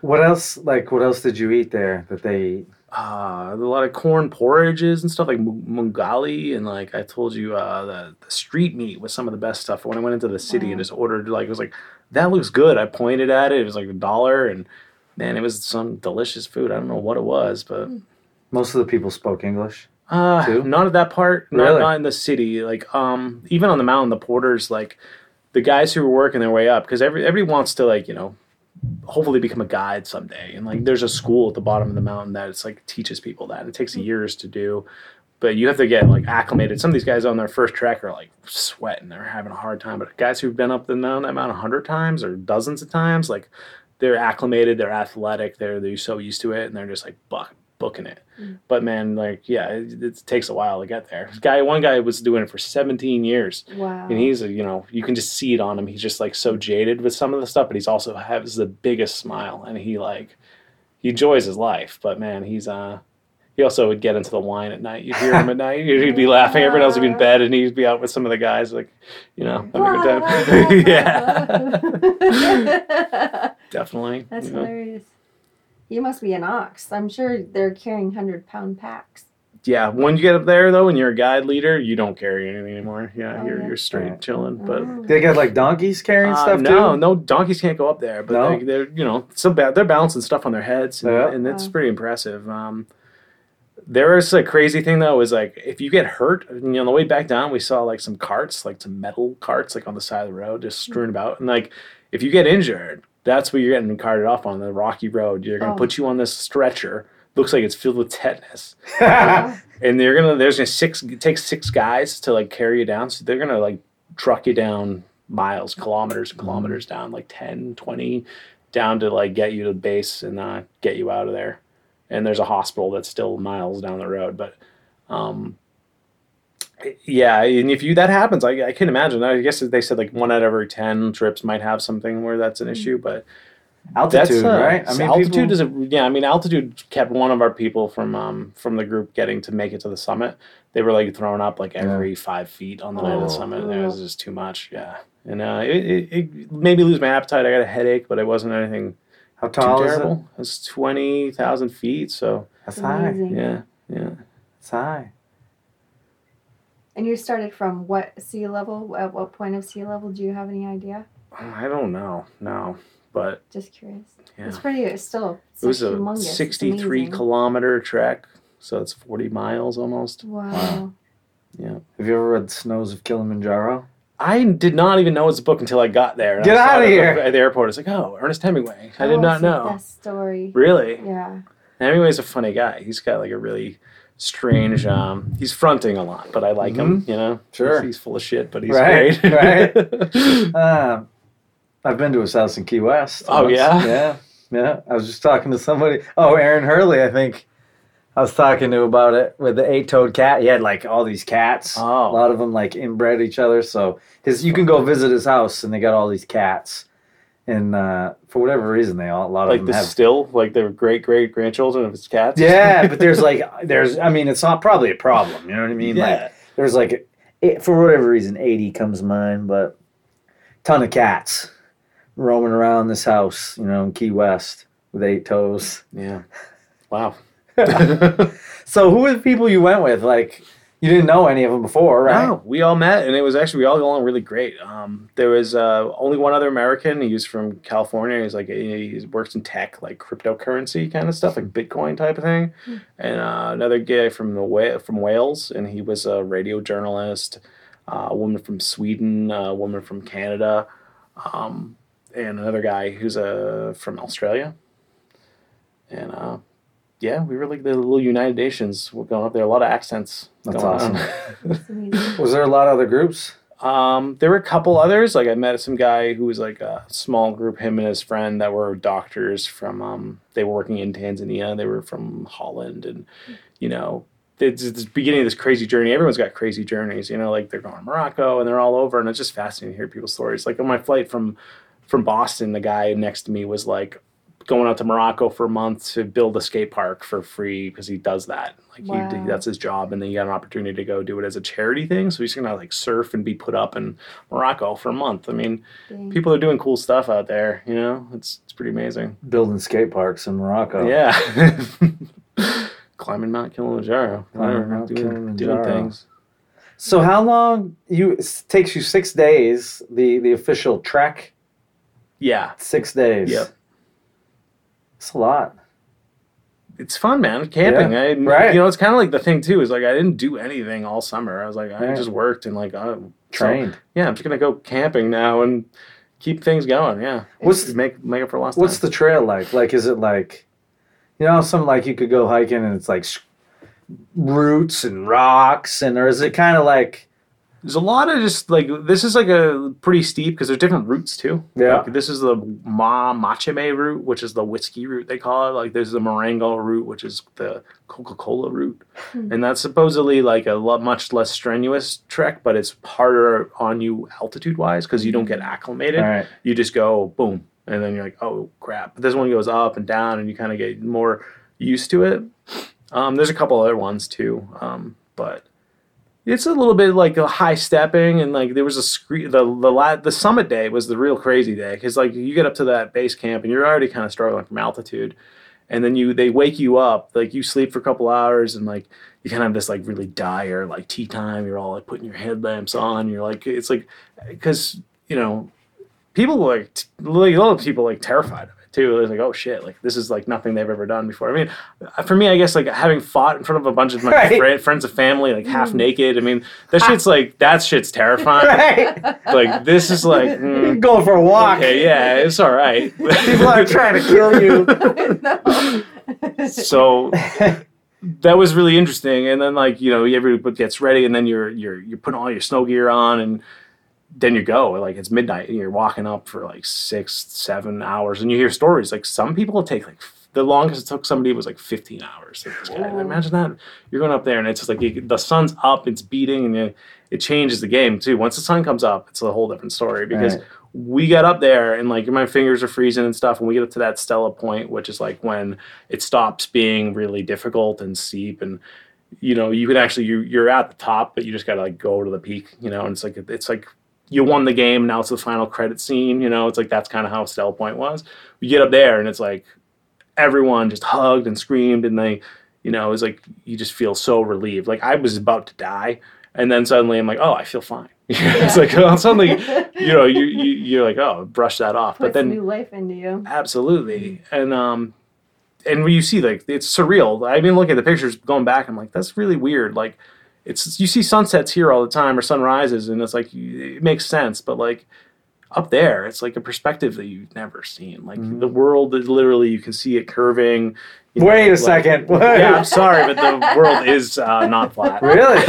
[SPEAKER 2] What else? Like what else did you eat there that they eat?
[SPEAKER 3] uh, a lot of corn porridges and stuff like mu- mungali and like I told you uh, the the street meat was some of the best stuff. When I went into the city and just ordered like it was like that looks good. I pointed at it. It was like a dollar and man, it was some delicious food. I don't know what it was, but
[SPEAKER 2] Most of the people spoke English.
[SPEAKER 3] Uh,
[SPEAKER 2] Too?
[SPEAKER 3] not at that part. Not,
[SPEAKER 2] Really?
[SPEAKER 3] not in the city. Like um, even on the mountain, the porters like the guys who were working their way up because every everybody wants to like you know hopefully become a guide someday and like there's a school at the bottom of the mountain that it's like teaches people that it takes years to do but you have to get like acclimated some of these guys on their first trek are like sweating they're having a hard time but guys who've been up the mountain that mountain a hundred times or dozens of times like they're acclimated they're athletic they're they're so used to it and they're just like buck, booking it. But man like yeah it, it takes a while to get there. This guy one guy was doing it for 17 years.
[SPEAKER 4] Wow.
[SPEAKER 3] and he's a, you know you can just see it on him. He's just like so jaded with some of the stuff but he's also has the biggest smile. And he like he enjoys his life. But man he's uh he also would get into the wine at night. You'd hear him at night. He'd be laughing. Everyone else would be in bed and he'd be out with some of the guys like you know having a good time. Yeah. Definitely
[SPEAKER 4] That's
[SPEAKER 3] you know.
[SPEAKER 4] hilarious. You must be an ox. I'm sure they're carrying hundred pound packs.
[SPEAKER 3] yeah when you get up there though and you're a guide leader you don't carry anything anymore yeah
[SPEAKER 4] Oh,
[SPEAKER 3] you're,
[SPEAKER 4] yeah.
[SPEAKER 3] you're straight
[SPEAKER 2] Right.
[SPEAKER 3] chilling but
[SPEAKER 4] Oh.
[SPEAKER 2] They got like donkeys carrying
[SPEAKER 3] Uh,
[SPEAKER 2] stuff
[SPEAKER 3] no,
[SPEAKER 2] too.
[SPEAKER 3] no, donkeys can't go up there, but
[SPEAKER 2] No?
[SPEAKER 3] they, they're you know so bad. They're balancing stuff on their heads, and,
[SPEAKER 2] Yeah.
[SPEAKER 3] and it's
[SPEAKER 4] Wow.
[SPEAKER 3] pretty impressive. Um, there is a crazy thing though, is like if you get hurt, you know, on the way back down, we saw like some carts, like some metal carts, like on the side of the road, just strewn about, and like if you get injured, that's what you're getting carted off on the rocky road. You're gonna
[SPEAKER 4] Oh.
[SPEAKER 3] put you on this stretcher. Looks like it's filled with tetanus and they're gonna there's gonna six it takes six guys to like carry you down so they're gonna like truck you down miles kilometers kilometers down like 10 20 down to like get you to base and uh, get you out of there and there's a hospital that's still miles down the road but um yeah and if you that happens i, I can imagine i guess they said like one out of every 10 trips might have something where that's an issue but
[SPEAKER 2] Altitude,
[SPEAKER 3] that's, uh,
[SPEAKER 2] right? I mean,
[SPEAKER 3] altitude
[SPEAKER 2] people,
[SPEAKER 3] is a yeah. I mean, altitude kept one of our people from um from the group getting to make it to the summit. They were like thrown up like every five feet on the night of the
[SPEAKER 2] Oh.
[SPEAKER 3] summit. And it was just too much. Yeah, and uh, it, it, it made me lose my appetite. I got a headache, but it wasn't anything
[SPEAKER 2] How
[SPEAKER 3] too
[SPEAKER 2] tall is it?
[SPEAKER 3] terrible. It was twenty thousand feet. So
[SPEAKER 2] That's high.
[SPEAKER 4] Amazing.
[SPEAKER 3] yeah, yeah.
[SPEAKER 2] it's high.
[SPEAKER 4] And you started from what sea level? At what point of sea level? Do you have any idea?
[SPEAKER 3] I don't know. No, but
[SPEAKER 4] Just curious.
[SPEAKER 3] yeah,
[SPEAKER 4] It's pretty. It's still. It's
[SPEAKER 3] it was a
[SPEAKER 4] humongous. It's
[SPEAKER 3] sixty-three kilometer trek. So it's forty miles almost.
[SPEAKER 4] Wow.
[SPEAKER 2] Wow.
[SPEAKER 3] Yeah.
[SPEAKER 2] Have you ever read Snows of Kilimanjaro?
[SPEAKER 3] I did not even know it was a book until I got there.
[SPEAKER 2] Get out
[SPEAKER 3] of
[SPEAKER 2] here.
[SPEAKER 3] At the airport, it's like, oh, Ernest Hemingway. I did
[SPEAKER 4] Oh,
[SPEAKER 3] not
[SPEAKER 4] it's the
[SPEAKER 3] know.
[SPEAKER 4] Best story.
[SPEAKER 3] Really?
[SPEAKER 4] Yeah.
[SPEAKER 3] Hemingway's a funny guy. He's got like a really strange. Um, he's fronting a lot, but I like him. You know,
[SPEAKER 2] Sure.
[SPEAKER 3] He's, he's full of shit, but he's
[SPEAKER 2] Right,
[SPEAKER 3] great. Right.
[SPEAKER 2] Um, I've been to his house in Key West.
[SPEAKER 3] Oh,
[SPEAKER 2] once.
[SPEAKER 3] yeah?
[SPEAKER 2] yeah, yeah. I was just talking to somebody. Oh, Aaron Hurley, I think. I was talking to about it with the eight-toed cat. He had like all these cats.
[SPEAKER 3] Oh.
[SPEAKER 2] A lot of them like inbred each other. So his, you can go visit his house, and they got all these cats. And uh, for whatever reason, they all a lot
[SPEAKER 3] like
[SPEAKER 2] of
[SPEAKER 3] the
[SPEAKER 2] them have
[SPEAKER 3] still, like the great great grandchildren of his cats.
[SPEAKER 2] Yeah, but there's like there's I mean it's not probably a problem, you know what I mean?
[SPEAKER 3] yeah.
[SPEAKER 2] Like there's like it, for whatever reason 80 comes to mind, but ton of cats roaming around this house, you know, in Key West with eight toes.
[SPEAKER 3] yeah. Wow.
[SPEAKER 2] So who are the people you went with? Like You didn't know any of them before, right?
[SPEAKER 3] No, we all met, and it was actually we all got along really great. Um, there was uh, only one other American. He was from California. He's like he he works in tech, like cryptocurrency kind of stuff, like Bitcoin type of thing. And uh, another guy from the Wa- from Wales, and he was a radio journalist. Uh, a woman from Sweden, a woman from Canada, um, and another guy who's uh, from Australia. And uh, yeah, we were like the little United Nations. We're going up there. A lot of accents.
[SPEAKER 2] That's
[SPEAKER 3] going
[SPEAKER 2] awesome.
[SPEAKER 3] on.
[SPEAKER 2] Was there a lot of other groups?
[SPEAKER 3] Um, there were a couple others. Like I met some guy who was like a small group, him and his friend that were doctors from. Um, they were working in Tanzania. They were from Holland, and you know, it's it's the beginning of this crazy journey. Everyone's got crazy journeys. You know, like they're going to Morocco and they're all over, and it's just fascinating to hear people's stories. Like on my flight from from Boston, the guy next to me was like going out to Morocco for a month to build a skate park for free because he does that. Like
[SPEAKER 4] Wow.
[SPEAKER 3] he, that's his job, and then he got an opportunity to go do it as a charity thing. So he's gonna like surf and be put up in Morocco for a month. I mean,
[SPEAKER 4] Dang.
[SPEAKER 3] people are doing cool stuff out there. You know, it's it's pretty amazing.
[SPEAKER 2] Building skate parks in Morocco.
[SPEAKER 3] Yeah, climbing Mount Kilimanjaro,
[SPEAKER 2] Climbing Mount
[SPEAKER 3] doing,
[SPEAKER 2] Kilimanjaro.
[SPEAKER 3] doing things.
[SPEAKER 2] So how long you it takes you six days, the the official trek?
[SPEAKER 3] Yeah,
[SPEAKER 2] Six days.
[SPEAKER 3] Yep.
[SPEAKER 2] It's a lot.
[SPEAKER 3] it's fun, man. Camping,
[SPEAKER 2] Yeah,
[SPEAKER 3] I,
[SPEAKER 2] right.
[SPEAKER 3] You know, it's kind of like the thing too. Is like I didn't do anything all summer. I was like, I
[SPEAKER 2] Right.
[SPEAKER 3] just worked and like, uh, so-
[SPEAKER 2] Trained.
[SPEAKER 3] yeah, I'm just gonna go camping now and keep things going. Yeah,
[SPEAKER 2] What's
[SPEAKER 3] make make up for lost
[SPEAKER 2] What's
[SPEAKER 3] time.
[SPEAKER 2] the trail like? Like, is it like, you know, some like you could go hiking and it's like roots and rocks, and or is it kind of like,
[SPEAKER 3] There's a lot of just like this is like a pretty steep because there's different routes too.
[SPEAKER 2] Yeah.
[SPEAKER 3] Like, this is the Ma Machame route, which is the whiskey route they call it. Like there's the Marangu route, which is the Coca Cola route, and that's supposedly like a lot much less strenuous trek, but it's harder on you altitude wise because you don't get acclimated.
[SPEAKER 2] all right,
[SPEAKER 3] You just go boom, and then you're like, oh crap. But this one goes up and down, and you kind of get more used to it. Um, there's a couple other ones too, um, but it's a little bit like a high stepping, and like there was a scree- the the la- the summit day was the real crazy day because like you get up to that base camp and you're already kind of struggling from altitude, and then you they wake you up like you sleep for a couple hours and like you kind of have this like really dire like tea time. You're all like putting your headlamps on. You're like it's like because you know people like t- like a lot of people like terrified of it too. It's like oh shit, like this is like nothing they've ever done before. I mean, uh, for me, I guess like having fought in front of a bunch of my
[SPEAKER 2] Right.
[SPEAKER 3] fri- friends and family, like half naked. I mean, that shit's like that shit's terrifying.
[SPEAKER 2] right,
[SPEAKER 3] Like this is like mm,
[SPEAKER 2] going for a walk.
[SPEAKER 3] okay, yeah, it's all right.
[SPEAKER 2] People are trying to kill you.
[SPEAKER 3] so that was really interesting and then like you know everybody gets ready and then you're you're you're putting all your snow gear on and then you go like it's midnight and you're walking up for like six seven hours and you hear stories like some people take like the longest it took somebody was like 15 hours Like, this guy-
[SPEAKER 4] Whoa.
[SPEAKER 3] imagine that you're going up there and it's just like you, the sun's up it's beating and it, it changes the game too once the sun comes up it's a whole different story because
[SPEAKER 2] Right.
[SPEAKER 3] we got up there and like my fingers are freezing and stuff and we get up to that stella point which is like when it stops being really difficult and steep and you know you can actually you, you're at the top but you just gotta like go to the peak you know and it's like it's like you won the game now it's the final credit scene you know it's like that's kind of how stella point was. We get up there and it's like everyone just hugged and screamed and they you know it was like you just feel so relieved. Like i was about to die and then suddenly i'm like oh i feel fine. It's like oh, suddenly you know you, you you're like oh brush that off. But then
[SPEAKER 4] new life into you.
[SPEAKER 3] absolutely. And um and when you see like it's surreal. I mean look at the pictures going back i'm like that's really weird. Like it's you see sunsets here all the time or sunrises and it's like it makes sense but like up there it's like a perspective that you've never seen like the world is literally you can see it curving you know,
[SPEAKER 2] Wait a
[SPEAKER 3] like-
[SPEAKER 2] second.
[SPEAKER 3] yeah i'm sorry but the world is uh, not flat
[SPEAKER 2] Really?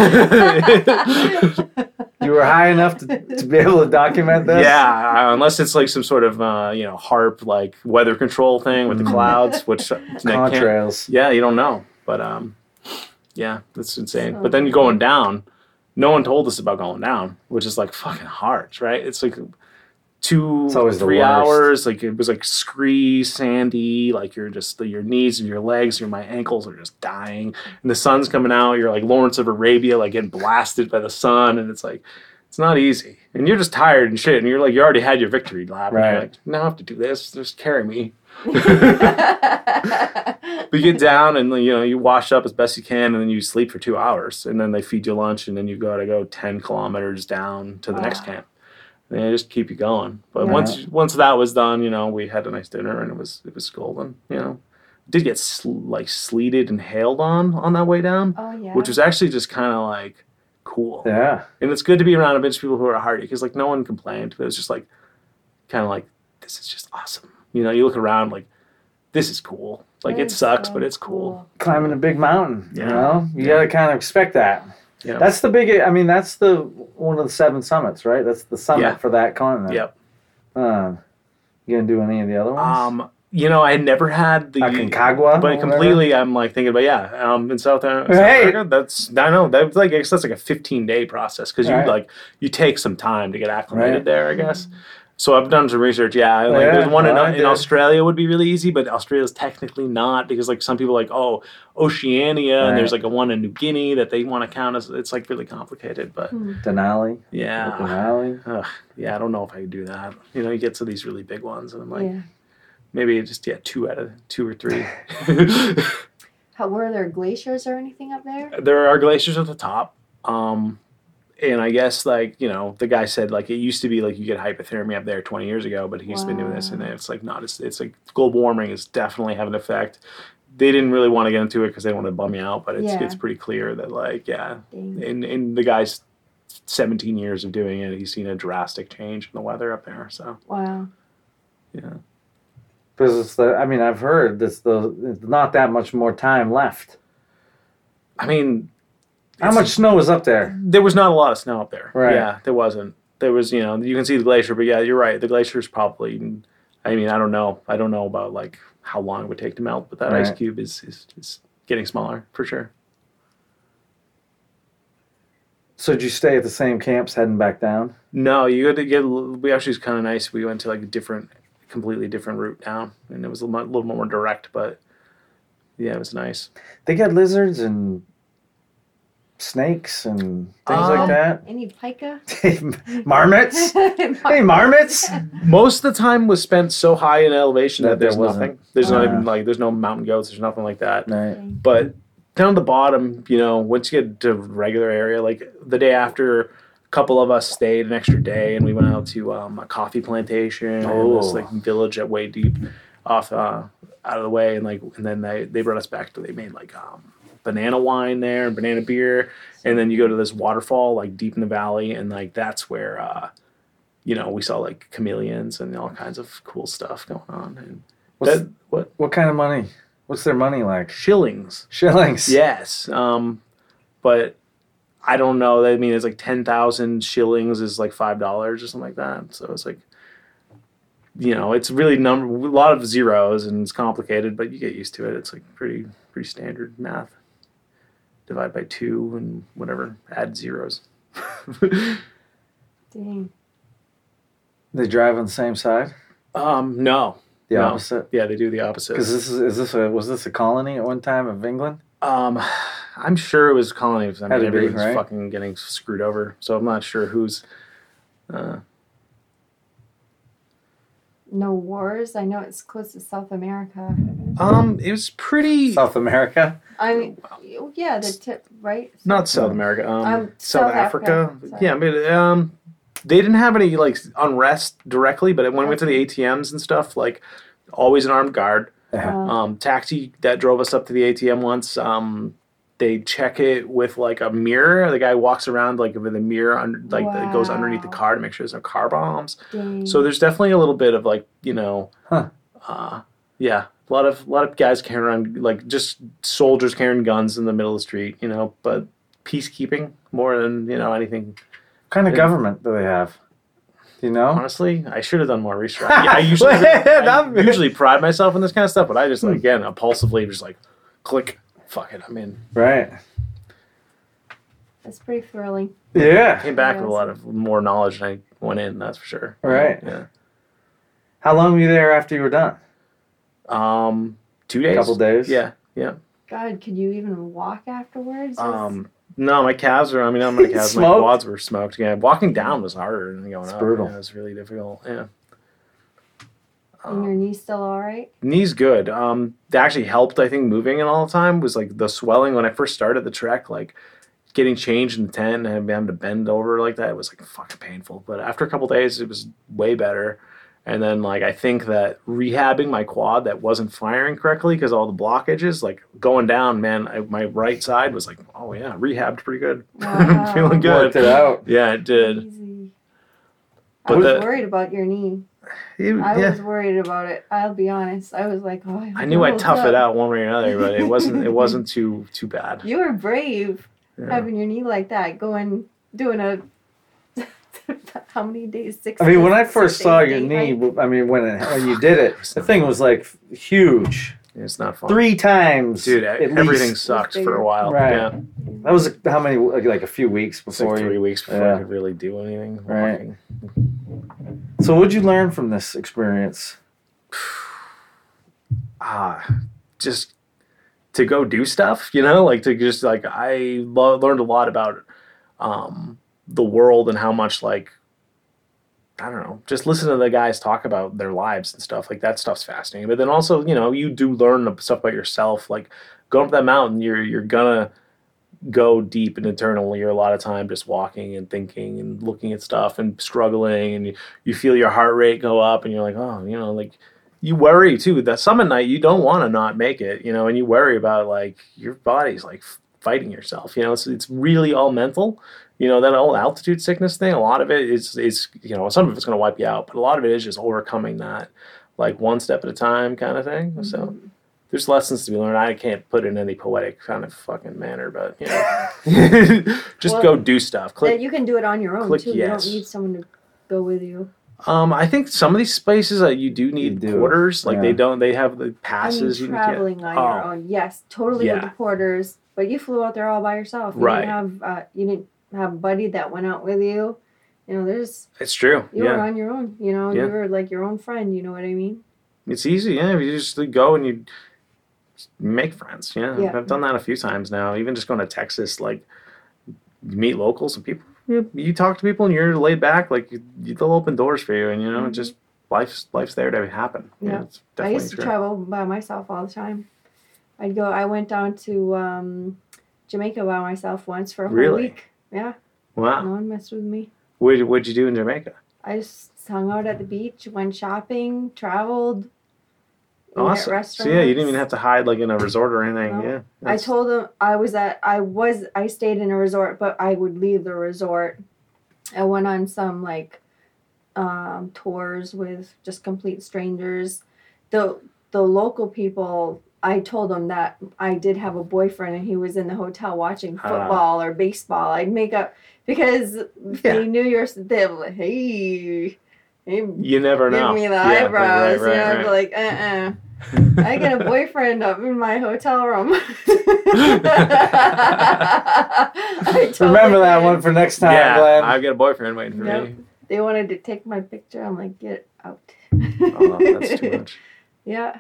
[SPEAKER 2] You were high enough to, to be able to document this?
[SPEAKER 3] Yeah, uh, unless it's like some sort of uh, you know HAARP like weather control thing with the clouds, which uh,
[SPEAKER 2] Contrails.
[SPEAKER 3] yeah, you don't know, but um, yeah, that's insane.
[SPEAKER 4] So
[SPEAKER 3] but then you're going down. No one told us about going down, which is like fucking hard, right? It's like two,
[SPEAKER 2] It's
[SPEAKER 3] three hours. Like it was like scree, sandy. Like you're just your knees and your legs, your my ankles are just dying, and the sun's coming out. You're like Lawrence of Arabia, like getting blasted by the sun, and it's like it's not easy. And you're just tired and shit, and you're like you already had your victory lap. And
[SPEAKER 2] Right.
[SPEAKER 3] you're like now I have to do this. Just carry me. but you get down and you know you wash up as best you can, and then you sleep for two hours, and then they feed you lunch, and then you got to go ten kilometers down to the next camp. And they just keep you going. But
[SPEAKER 4] Yeah.
[SPEAKER 3] once once that was done, you know, we had a nice dinner, and it was it was golden. You know, did get sl- like sleeted and hailed on on that way down,
[SPEAKER 4] oh yeah.
[SPEAKER 3] which was actually just kind of like cool.
[SPEAKER 2] Yeah.
[SPEAKER 3] And it's good to be around a bunch of people who are hardy because like no one complained, but it was just like kind of like this is just awesome. You know, you look around like this is cool. Like it sucks,
[SPEAKER 4] so
[SPEAKER 3] but it's cool.
[SPEAKER 2] Climbing a big mountain. You know, you got to kind of expect that.
[SPEAKER 3] Yeah.
[SPEAKER 2] That's the big. I mean, that's the one of the seven summits, right? That's the summit
[SPEAKER 3] Yeah.
[SPEAKER 2] for that continent.
[SPEAKER 3] Yep.
[SPEAKER 2] Um, you gonna do any of the other ones?
[SPEAKER 3] Um, you know, I had never had the
[SPEAKER 2] Aconcagua,
[SPEAKER 3] but completely. I'm like thinking, but yeah, um, in South, South
[SPEAKER 2] Hey!
[SPEAKER 3] America, that's I know that's like I guess that's like a 15 day process because you
[SPEAKER 2] Right.
[SPEAKER 3] like you take some time to get acclimated
[SPEAKER 2] Right.
[SPEAKER 3] there, I guess. So I've done some research. Yeah, like
[SPEAKER 2] Yeah,
[SPEAKER 3] there's one in, in. Australia would be really easy, but Australia's technically not because like some people are like oh Oceania and there's like a one in New Guinea that they want to count as. It's like really complicated, but
[SPEAKER 2] Denali.
[SPEAKER 3] yeah,
[SPEAKER 2] Denali.
[SPEAKER 3] Ugh, yeah, I don't know if I could do that. You know, you get to these really big ones, and I'm like,
[SPEAKER 4] yeah.
[SPEAKER 3] maybe just yeah, two out of two or three.
[SPEAKER 4] How were there glaciers or anything up there?
[SPEAKER 3] there are glaciers at the top, um, and I guess like you know the guy said like it used to be like you get hypothermia up there 20 years ago, but he's been doing this, and it's like not. It's, it's like global warming is definitely having an effect. They didn't really want to get into it because they didn't want to bum me out, but it's
[SPEAKER 4] Yeah.
[SPEAKER 3] it's pretty clear that like yeah,
[SPEAKER 4] Dang.
[SPEAKER 3] in in the guy's 17 years of doing it, he's seen a drastic change in the weather up there. So
[SPEAKER 4] Wow.
[SPEAKER 3] yeah.
[SPEAKER 2] Because it's the. I mean, I've heard this. The not that much more time left.
[SPEAKER 3] I mean,
[SPEAKER 2] How much snow was up there?
[SPEAKER 3] there was not a lot of snow up there.
[SPEAKER 2] Right.
[SPEAKER 3] Yeah, there wasn't. There was, you know, you can see the glacier, but yeah, you're right. The glacier's probably. I mean, I don't know. I don't know about like how long it would take to melt, but that ice cube is, is is getting smaller for sure.
[SPEAKER 2] So did you stay at the same camps heading back down?
[SPEAKER 3] No, you got to get. We actually was kind of nice. We went to like a different, completely different route down, and it was a little more direct, but yeah, it was nice.
[SPEAKER 2] They got lizards and snakes and things
[SPEAKER 3] Um,
[SPEAKER 2] like that.
[SPEAKER 4] Any pika?
[SPEAKER 2] marmots. hey, marmots.
[SPEAKER 3] Most of the time was spent so high in elevation
[SPEAKER 2] That
[SPEAKER 3] that, there's
[SPEAKER 2] there
[SPEAKER 3] nothing. There's not
[SPEAKER 2] Uh.
[SPEAKER 3] even like there's no mountain goats. There's nothing like that.
[SPEAKER 2] Right.
[SPEAKER 3] But down at the bottom, you know, once you get to regular area, like the day after, a couple of us stayed an extra day, and we went out to um, a coffee plantation and this
[SPEAKER 2] Oh.
[SPEAKER 3] like village at way deep off uh, out of the way, and like and then they they brought us back to they made like um, banana wine there and banana beer, and then you go to this waterfall like deep in the valley, and like that's where. Uh, you know, we saw like chameleons and all kinds of cool stuff going on. And
[SPEAKER 2] What's,
[SPEAKER 3] that, what
[SPEAKER 2] what kind of money? What's their money like?
[SPEAKER 3] shillings?
[SPEAKER 2] Shillings.
[SPEAKER 3] Yes. Um, but I don't know. I mean, it's like 10,000 shillings is like $5 or something like that. So it's like, you know, it's really number, a lot of zeros and it's complicated, but you get used to it. It's like pretty, pretty standard math. Divide by two and whatever, add zeros.
[SPEAKER 4] Dang.
[SPEAKER 2] They drive on the same side.
[SPEAKER 3] um, no.
[SPEAKER 2] The
[SPEAKER 3] No.
[SPEAKER 2] opposite.
[SPEAKER 3] Yeah, they do the opposite.
[SPEAKER 2] Because this is is this a was this a colony at one time of England?
[SPEAKER 3] Um, I'm sure it was colonies. I
[SPEAKER 2] Had
[SPEAKER 3] mean,
[SPEAKER 2] to right?
[SPEAKER 3] fucking getting screwed over. So I'm not sure who's. Uh,
[SPEAKER 4] No wars. I know it's close to South America.
[SPEAKER 3] um, it was pretty.
[SPEAKER 2] South America.
[SPEAKER 4] I mean, yeah, the tip, right?
[SPEAKER 3] Not South America. Um,
[SPEAKER 4] Um,
[SPEAKER 3] South,
[SPEAKER 4] South
[SPEAKER 3] Africa.
[SPEAKER 4] Africa, sorry.
[SPEAKER 3] Yeah, but um, they didn't have any like unrest directly. But when we went to the ATMs and stuff, like always an armed guard.
[SPEAKER 2] Yeah.
[SPEAKER 4] Uh,
[SPEAKER 3] Um, taxi that drove us up to the ATM once. Um, they check it with like a mirror. The guy walks around like with a mirror under, like that goes underneath the car to make sure there's no car bombs.
[SPEAKER 4] dang.
[SPEAKER 3] So there's definitely a little bit of like you know,
[SPEAKER 2] Huh.
[SPEAKER 3] uh, yeah, a lot of a lot of guys carrying around like just soldiers carrying guns in the middle of the street, you know, but peacekeeping more than you know anything.
[SPEAKER 2] What kind of
[SPEAKER 3] Yeah.
[SPEAKER 2] government do they have? You know?
[SPEAKER 3] Honestly, I should have done more research. Yeah, I usually I usually pride myself in this kind of stuff, but I just
[SPEAKER 2] Hmm.
[SPEAKER 3] like again impulsively just like click, fuck it, I'm in.
[SPEAKER 2] Right.
[SPEAKER 4] That's pretty thrilling.
[SPEAKER 2] Yeah.
[SPEAKER 3] Came back with a lot of more knowledge than I went in. That's for sure.
[SPEAKER 2] Right.
[SPEAKER 3] Yeah.
[SPEAKER 2] How long were you there after you were done?
[SPEAKER 3] Um, two days.
[SPEAKER 2] couple days?
[SPEAKER 3] Yeah. Yeah.
[SPEAKER 4] God, could you even walk afterwards?
[SPEAKER 3] Um, no, my calves were. I mean, not my calves. my quads were smoked. Yeah, walking down was harder than going
[SPEAKER 2] It's
[SPEAKER 3] up.
[SPEAKER 2] brutal.
[SPEAKER 3] Yeah, it was really difficult. Yeah.
[SPEAKER 4] And your knee's still all right?
[SPEAKER 3] knee's good. Um, that actually helped. I think moving it all the time was like the swelling when I first started the trek. Like getting changed in the tent and having to bend over like that it was like fucking painful. But after a couple days, it was way better. And then like I think that rehabbing my quad that wasn't firing correctly because all the blockages, like going down, man, I, my right side was like, oh yeah, rehabbed pretty good,
[SPEAKER 4] Wow.
[SPEAKER 3] feeling good.
[SPEAKER 2] Worked it out.
[SPEAKER 3] Yeah, it did.
[SPEAKER 4] Easy. I
[SPEAKER 3] But
[SPEAKER 4] was
[SPEAKER 3] the-
[SPEAKER 4] worried about your knee.
[SPEAKER 3] You-
[SPEAKER 4] I
[SPEAKER 3] yeah.
[SPEAKER 4] was worried about it. I'll be honest. I was like, oh, I,
[SPEAKER 3] I knew I'd tough
[SPEAKER 4] up.
[SPEAKER 3] it out one way or another, but it wasn't. It wasn't too too bad.
[SPEAKER 4] You were brave
[SPEAKER 3] Yeah.
[SPEAKER 4] having your knee like that, going doing a how many days? Six.
[SPEAKER 2] I mean, when I first saw your knee,
[SPEAKER 4] hike?
[SPEAKER 2] I mean, when it, when you did it, the thing was like huge,
[SPEAKER 3] It's not fun,
[SPEAKER 2] three times.
[SPEAKER 3] dude.
[SPEAKER 2] at
[SPEAKER 3] everything
[SPEAKER 2] least.
[SPEAKER 3] sucked for a while.
[SPEAKER 2] Right.
[SPEAKER 3] Yeah,
[SPEAKER 2] That was how many? Like, like a few weeks before
[SPEAKER 3] like three
[SPEAKER 2] you.
[SPEAKER 3] weeks before
[SPEAKER 2] yeah.
[SPEAKER 3] I could really do anything.
[SPEAKER 2] Right. So, what'd you learn from this experience?
[SPEAKER 3] ah, just to go do stuff, you know, like to just like I lo- learned a lot about um, the world and how much like I don't know, just listen to the guys talk about their lives and stuff like that stuff's fascinating. But then also, you know, you do learn stuff about yourself. Like going up that mountain, you're you're gonna go deep and internally. You're a lot of time just walking and thinking and looking at stuff and struggling, and you, you feel your heart rate go up, and you're like, oh, you know, like you worry too. That summit night you don't want to not make it, you know, and you worry about like your body's like fighting yourself. You know, it's it's really all mental. You know that whole altitude sickness thing. A lot of it is is you know some of it's going to wipe you out, but a lot of it is just overcoming that, like one step at a time kind of thing. So
[SPEAKER 4] Mm-hmm.
[SPEAKER 3] there's lessons to be learned. I can't put it in any poetic kind of fucking manner, but you know, just
[SPEAKER 4] Well,
[SPEAKER 3] go do stuff. Click.
[SPEAKER 4] you can do it on your own
[SPEAKER 3] click
[SPEAKER 4] too.
[SPEAKER 3] yes.
[SPEAKER 4] You don't need someone to go with you.
[SPEAKER 3] Um, I think some of these places that you do need
[SPEAKER 2] You do,
[SPEAKER 3] porters. Like they don't. They have the
[SPEAKER 4] I mean,
[SPEAKER 3] passes. you can get.
[SPEAKER 4] traveling on your
[SPEAKER 3] Oh.
[SPEAKER 4] own. Yes, totally with the porters. But you flew out there all by yourself. You
[SPEAKER 3] Right.
[SPEAKER 4] Didn't have uh, you didn't have a buddy that went out with you. You know, there's
[SPEAKER 3] It's true.
[SPEAKER 4] you were on your own. You know,
[SPEAKER 3] Yeah.
[SPEAKER 4] you were like your own friend. You know what I mean?
[SPEAKER 3] It's easy, yeah. You just go and you make friends. Yeah.
[SPEAKER 4] Yeah.
[SPEAKER 3] I've done that a few times now. Even just going to Texas, like you meet locals and people. You, you talk to people and you're laid back. Like you, they'll open doors for you, and you know,
[SPEAKER 4] Mhm.
[SPEAKER 3] just life's life's there to happen.
[SPEAKER 4] Yeah.
[SPEAKER 3] it's
[SPEAKER 4] I used to
[SPEAKER 3] true.
[SPEAKER 4] travel by myself all the time. I'd go. I went down to um, Jamaica by myself once for a whole
[SPEAKER 3] Really?
[SPEAKER 4] week. Yeah,
[SPEAKER 3] Wow.
[SPEAKER 4] no one messed with me.
[SPEAKER 3] What what'd you do in Jamaica?
[SPEAKER 4] I just hung out at the beach, went shopping, traveled.
[SPEAKER 3] Awesome. So yeah, you didn't even have to hide like in a resort or anything.
[SPEAKER 4] No.
[SPEAKER 3] Yeah.
[SPEAKER 4] I told them I was at I was I stayed in a resort, but I would leave the resort. I went on some like um, tours with just complete strangers. The the local people, I told them that I did have a boyfriend and he was in the hotel watching football or baseball. I'd make up because if
[SPEAKER 3] Yeah.
[SPEAKER 4] they knew you're they were like, hey, hey
[SPEAKER 3] You never
[SPEAKER 4] give
[SPEAKER 3] know.
[SPEAKER 4] me the
[SPEAKER 3] Yeah, right,
[SPEAKER 4] eyebrows.
[SPEAKER 3] right,
[SPEAKER 4] you know, I'd
[SPEAKER 3] right.
[SPEAKER 4] like, uh uh I got a boyfriend up in my hotel room. I told
[SPEAKER 2] Remember that one for next time,
[SPEAKER 3] yeah,
[SPEAKER 2] Glenn.
[SPEAKER 3] I've got a boyfriend waiting for
[SPEAKER 4] Yep.
[SPEAKER 3] me.
[SPEAKER 4] They wanted to take my picture. I'm like, get out.
[SPEAKER 3] Oh, that's too much.
[SPEAKER 4] Yeah.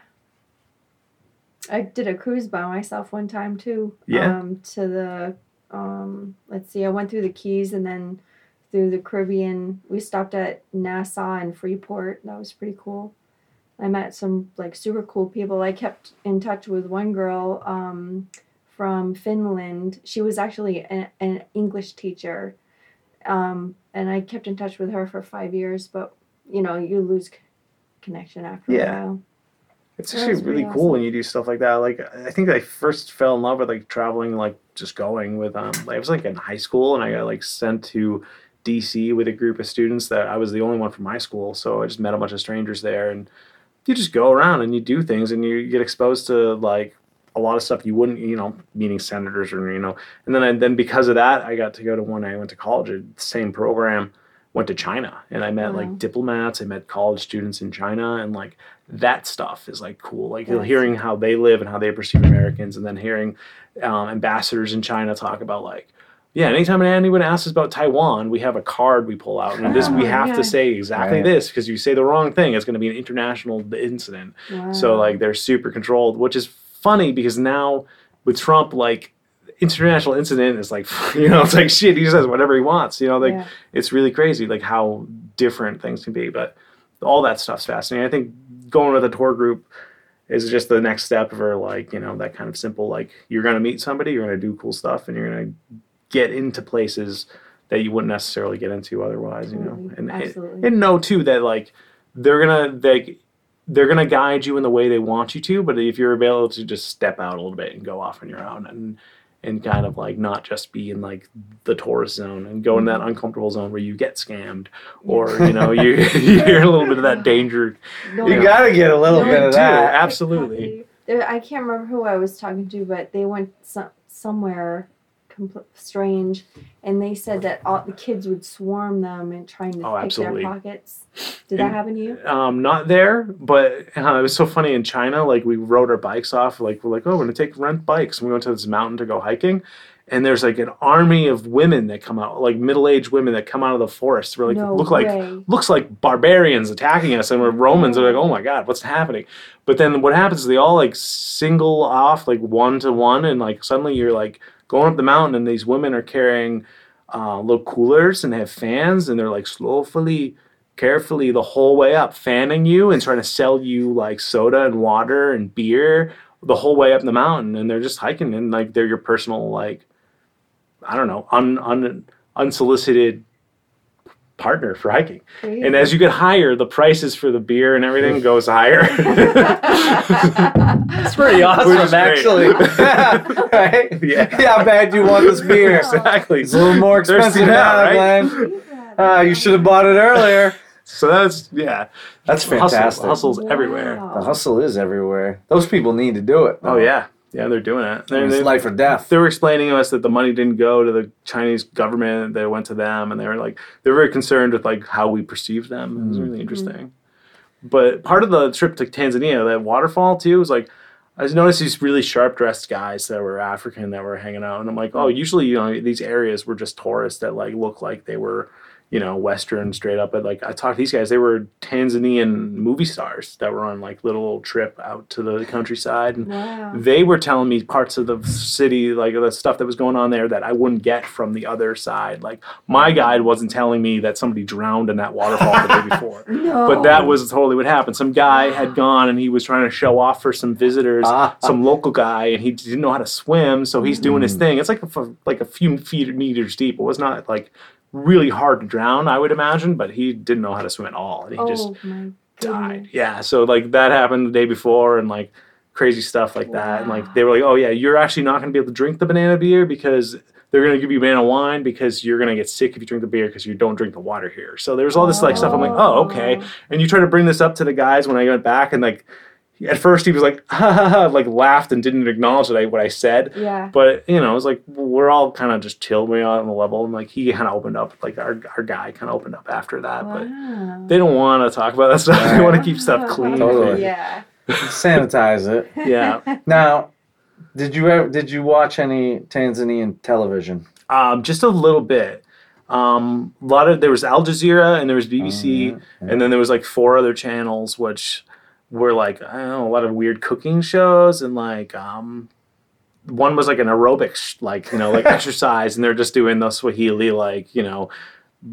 [SPEAKER 4] I did a cruise by myself one time too.
[SPEAKER 3] Yeah.
[SPEAKER 4] Um, to the um, let's see, I went through the Keys and then through the Caribbean. We stopped at Nassau and Freeport. That was pretty cool. I met some like super cool people. I kept in touch with one girl um, from Finland. She was actually a, an English teacher, um, and I kept in touch with her for five years. But you know, you lose c- connection after
[SPEAKER 3] Yeah.
[SPEAKER 4] a while.
[SPEAKER 3] It's
[SPEAKER 4] Yeah,
[SPEAKER 3] actually really cool
[SPEAKER 4] awesome.
[SPEAKER 3] when you do stuff like that. Like I think I first fell in love with like traveling, like just going with um. Like, I was like in high school and I got like sent to DC with a group of students that I was the only one from my school, so I just met a bunch of strangers there and you just go around and you do things and you get exposed to like a lot of stuff you wouldn't, you know, meeting senators or you know, and then I, then because of that, I got to go to one. I went to college, the same program, went to China and I met
[SPEAKER 4] Wow.
[SPEAKER 3] like diplomats, I met college students in China and like that stuff is like cool. Like
[SPEAKER 4] Yes.
[SPEAKER 3] hearing how they live and how they perceive Americans, and then hearing um, ambassadors in China talk about like, yeah, anytime anyone asks us about Taiwan, we have a card we pull out, and this we
[SPEAKER 4] Oh,
[SPEAKER 3] have
[SPEAKER 4] yeah.
[SPEAKER 3] to say exactly
[SPEAKER 2] Right.
[SPEAKER 3] this because you say the wrong thing, it's going to be an international incident. So like they're super controlled, which is funny because now with Trump, like international incident is like you know it's like shit. He says whatever he wants. You know, like
[SPEAKER 4] Yeah.
[SPEAKER 3] it's really crazy like how different things can be. But all that stuff's fascinating. I think going with a tour group is just the next step for like you know that kind of simple like you're gonna meet somebody, you're gonna do cool stuff, and you're gonna get into places that you wouldn't necessarily get into otherwise. You know, and
[SPEAKER 4] Absolutely.
[SPEAKER 3] and know too that like they're gonna they they're gonna guide you in the way they want you to, but if you're able to just step out a little bit and go off on your own and and kind of like not just be in like the tourist zone and go in that mm-hmm. uncomfortable zone where you get scammed or you know you you're a little bit of that danger
[SPEAKER 4] No,
[SPEAKER 2] You gotta get a little
[SPEAKER 4] No,
[SPEAKER 2] bit of
[SPEAKER 3] too.
[SPEAKER 2] that.
[SPEAKER 3] Absolutely.
[SPEAKER 4] I can't remember who I was talking to, but they went some, somewhere compl- strange, and they said that all the kids would swarm them and trying to
[SPEAKER 3] Oh,
[SPEAKER 4] pick
[SPEAKER 3] absolutely.
[SPEAKER 4] their pockets. Did
[SPEAKER 3] And-
[SPEAKER 4] that happen to you?
[SPEAKER 3] um, not there, but uh, it was so funny in China. Like we rode our bikes off. Like we're like, oh, we're gonna take rent bikes. And we went to this mountain to go hiking, and there's like an army of women that come out, like middle-aged women that come out of the forest. We're like,
[SPEAKER 4] no
[SPEAKER 3] look like looks like barbarians attacking us, and we're Romans. They're like, oh my god, what's happening? But then what happens is they all like single off like one to one, and like suddenly you're like going up the mountain, and these women are carrying uh, little coolers and have fans, and they're like slowly, carefully the whole way up, fanning you and trying to sell you like soda and water and beer the whole way up the mountain, and they're just hiking, and like they're your personal like, I don't know, un, un unsolicited partner for hiking.
[SPEAKER 4] Crazy.
[SPEAKER 3] And as you get higher, the prices for the beer and everything goes higher.
[SPEAKER 2] That's pretty awesome,
[SPEAKER 3] is great.
[SPEAKER 2] actually. right?
[SPEAKER 3] Yeah.
[SPEAKER 2] Yeah, how bad you want this beer?
[SPEAKER 3] exactly.
[SPEAKER 2] It's a little more expensive
[SPEAKER 3] now,
[SPEAKER 2] now,
[SPEAKER 3] right?
[SPEAKER 2] Glenn. Uh, you should have bought it earlier.
[SPEAKER 3] So that's yeah.
[SPEAKER 2] That's
[SPEAKER 3] Hustle,
[SPEAKER 2] fantastic.
[SPEAKER 3] hustles everywhere.
[SPEAKER 2] The hustle is everywhere. Those people need to do it.
[SPEAKER 3] Oh yeah, yeah, they're doing it. They're,
[SPEAKER 2] It's
[SPEAKER 3] they,
[SPEAKER 2] life or death.
[SPEAKER 3] they were explaining to us that the money didn't go to the Chinese government; they went to them, and they were like they were very concerned with like how we perceive them. It was mm. really interesting. Mm. But part of the trip to Tanzania, that waterfall too, was like I noticed these really sharp dressed guys that were African that were hanging out, and I'm like, oh, usually you know these areas were just tourists that like look like they were. You know, Western straight up, but like I talked to these guys, they were Tanzanian movie stars that were on like little trip out to the countryside, and
[SPEAKER 4] Wow.
[SPEAKER 3] they were telling me parts of the city, like the stuff that was going on there, that I wouldn't get from the other side. Like my guide wasn't telling me that somebody drowned in that waterfall the day before.
[SPEAKER 4] No.
[SPEAKER 3] But that was totally what happened. Some guy had gone and he was trying to show off for some visitors,
[SPEAKER 2] Ah.
[SPEAKER 3] some local guy, and he didn't know how to swim, so he's doing his thing. It's like a, f- like a few feet meters deep. It was not like really hard to drown, I would imagine, but he didn't know how to swim at all, and he
[SPEAKER 4] oh
[SPEAKER 3] just died. Yeah, so like that happened the day before, and like crazy stuff like that. And like they were like, "Oh yeah, you're actually not going to be able to drink the banana beer because they're going to give you banana wine because you're going to get sick if you drink the beer because you don't drink the water here." So there's all this like stuff. I'm like, "Oh, okay." And you try to bring this up to the guys when I went back, and like at first he was like, ha, ha, ha, like laughed and didn't acknowledge that I, what I said.
[SPEAKER 4] Yeah.
[SPEAKER 3] But you know, it was like we're all kind of just chilled we on the level, and like he kind of opened up, like our our guy kind of opened up after that. But
[SPEAKER 4] Wow.
[SPEAKER 3] they don't want to talk about that stuff. They want to keep stuff clean.
[SPEAKER 2] Totally.
[SPEAKER 4] Yeah.
[SPEAKER 2] Sanitize it.
[SPEAKER 3] Yeah.
[SPEAKER 2] Now, did you ever did you watch any Tanzanian television?
[SPEAKER 3] Um, just a little bit. Um, a lot of there was Al Jazeera and there was BBC, and then there was like four other channels which were like I don't know a lot of weird cooking shows and like um, one was like an aerobics like you know like exercise and they're just doing the Swahili like you know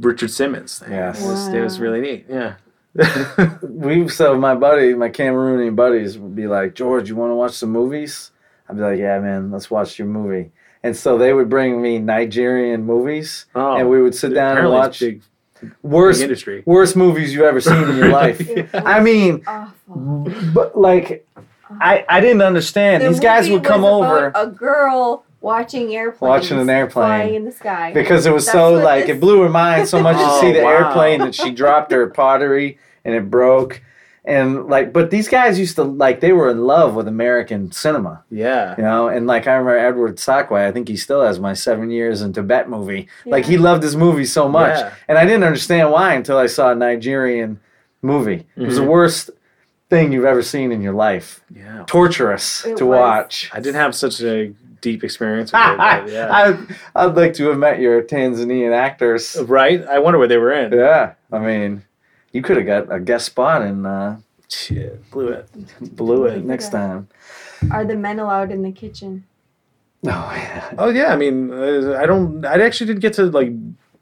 [SPEAKER 3] Richard Simmons thing.
[SPEAKER 2] Yes.
[SPEAKER 3] It, was, it was really neat. Yeah.
[SPEAKER 2] We so my buddy, my Cameroonian buddies would be like, George, you want to watch some movies? I'd be like, Yeah, man, let's watch your movie. And so they would bring me Nigerian movies,
[SPEAKER 3] Oh,
[SPEAKER 2] and we would sit down and watch
[SPEAKER 3] big, big
[SPEAKER 2] worst
[SPEAKER 3] industry.
[SPEAKER 2] worst movies you've ever seen in your life.
[SPEAKER 4] It
[SPEAKER 2] I mean,
[SPEAKER 4] awful.
[SPEAKER 2] but like, I I didn't understand.
[SPEAKER 4] The
[SPEAKER 2] These guys would come over.
[SPEAKER 4] A girl watching airplanes.
[SPEAKER 2] Watching an airplane.
[SPEAKER 4] flying in the sky.
[SPEAKER 2] because it was
[SPEAKER 4] That's
[SPEAKER 2] so like
[SPEAKER 4] this-
[SPEAKER 2] it blew her mind so much to
[SPEAKER 3] Oh,
[SPEAKER 2] see the oh,
[SPEAKER 3] wow.
[SPEAKER 2] airplane that she dropped her pottery and it broke and like but these guys used to like they were in love with american cinema
[SPEAKER 3] Yeah.
[SPEAKER 2] you know and like i remember edward sakwe i think he still has my seven years in tibet movie like he loved his movie so much
[SPEAKER 3] Yeah.
[SPEAKER 2] and i didn't understand why until i saw a nigerian movie it was the
[SPEAKER 3] Mhm.
[SPEAKER 2] worst thing you've ever seen in your life
[SPEAKER 3] Yeah.
[SPEAKER 2] torturous
[SPEAKER 4] It
[SPEAKER 2] to
[SPEAKER 4] was.
[SPEAKER 2] watch
[SPEAKER 3] I didn't have such a deep experience with it. but yeah.
[SPEAKER 2] I'd, I'd like to have met your Tanzanian actors.
[SPEAKER 3] Right? I wonder what they were in.
[SPEAKER 2] Yeah, I mean, you could have got a guest spot and uh,
[SPEAKER 3] Shit, blew it.
[SPEAKER 2] blew it next time.
[SPEAKER 4] Are the men allowed in the kitchen?
[SPEAKER 2] Oh yeah.
[SPEAKER 3] Oh yeah, I mean, uh, I don't. I actually didn't get to like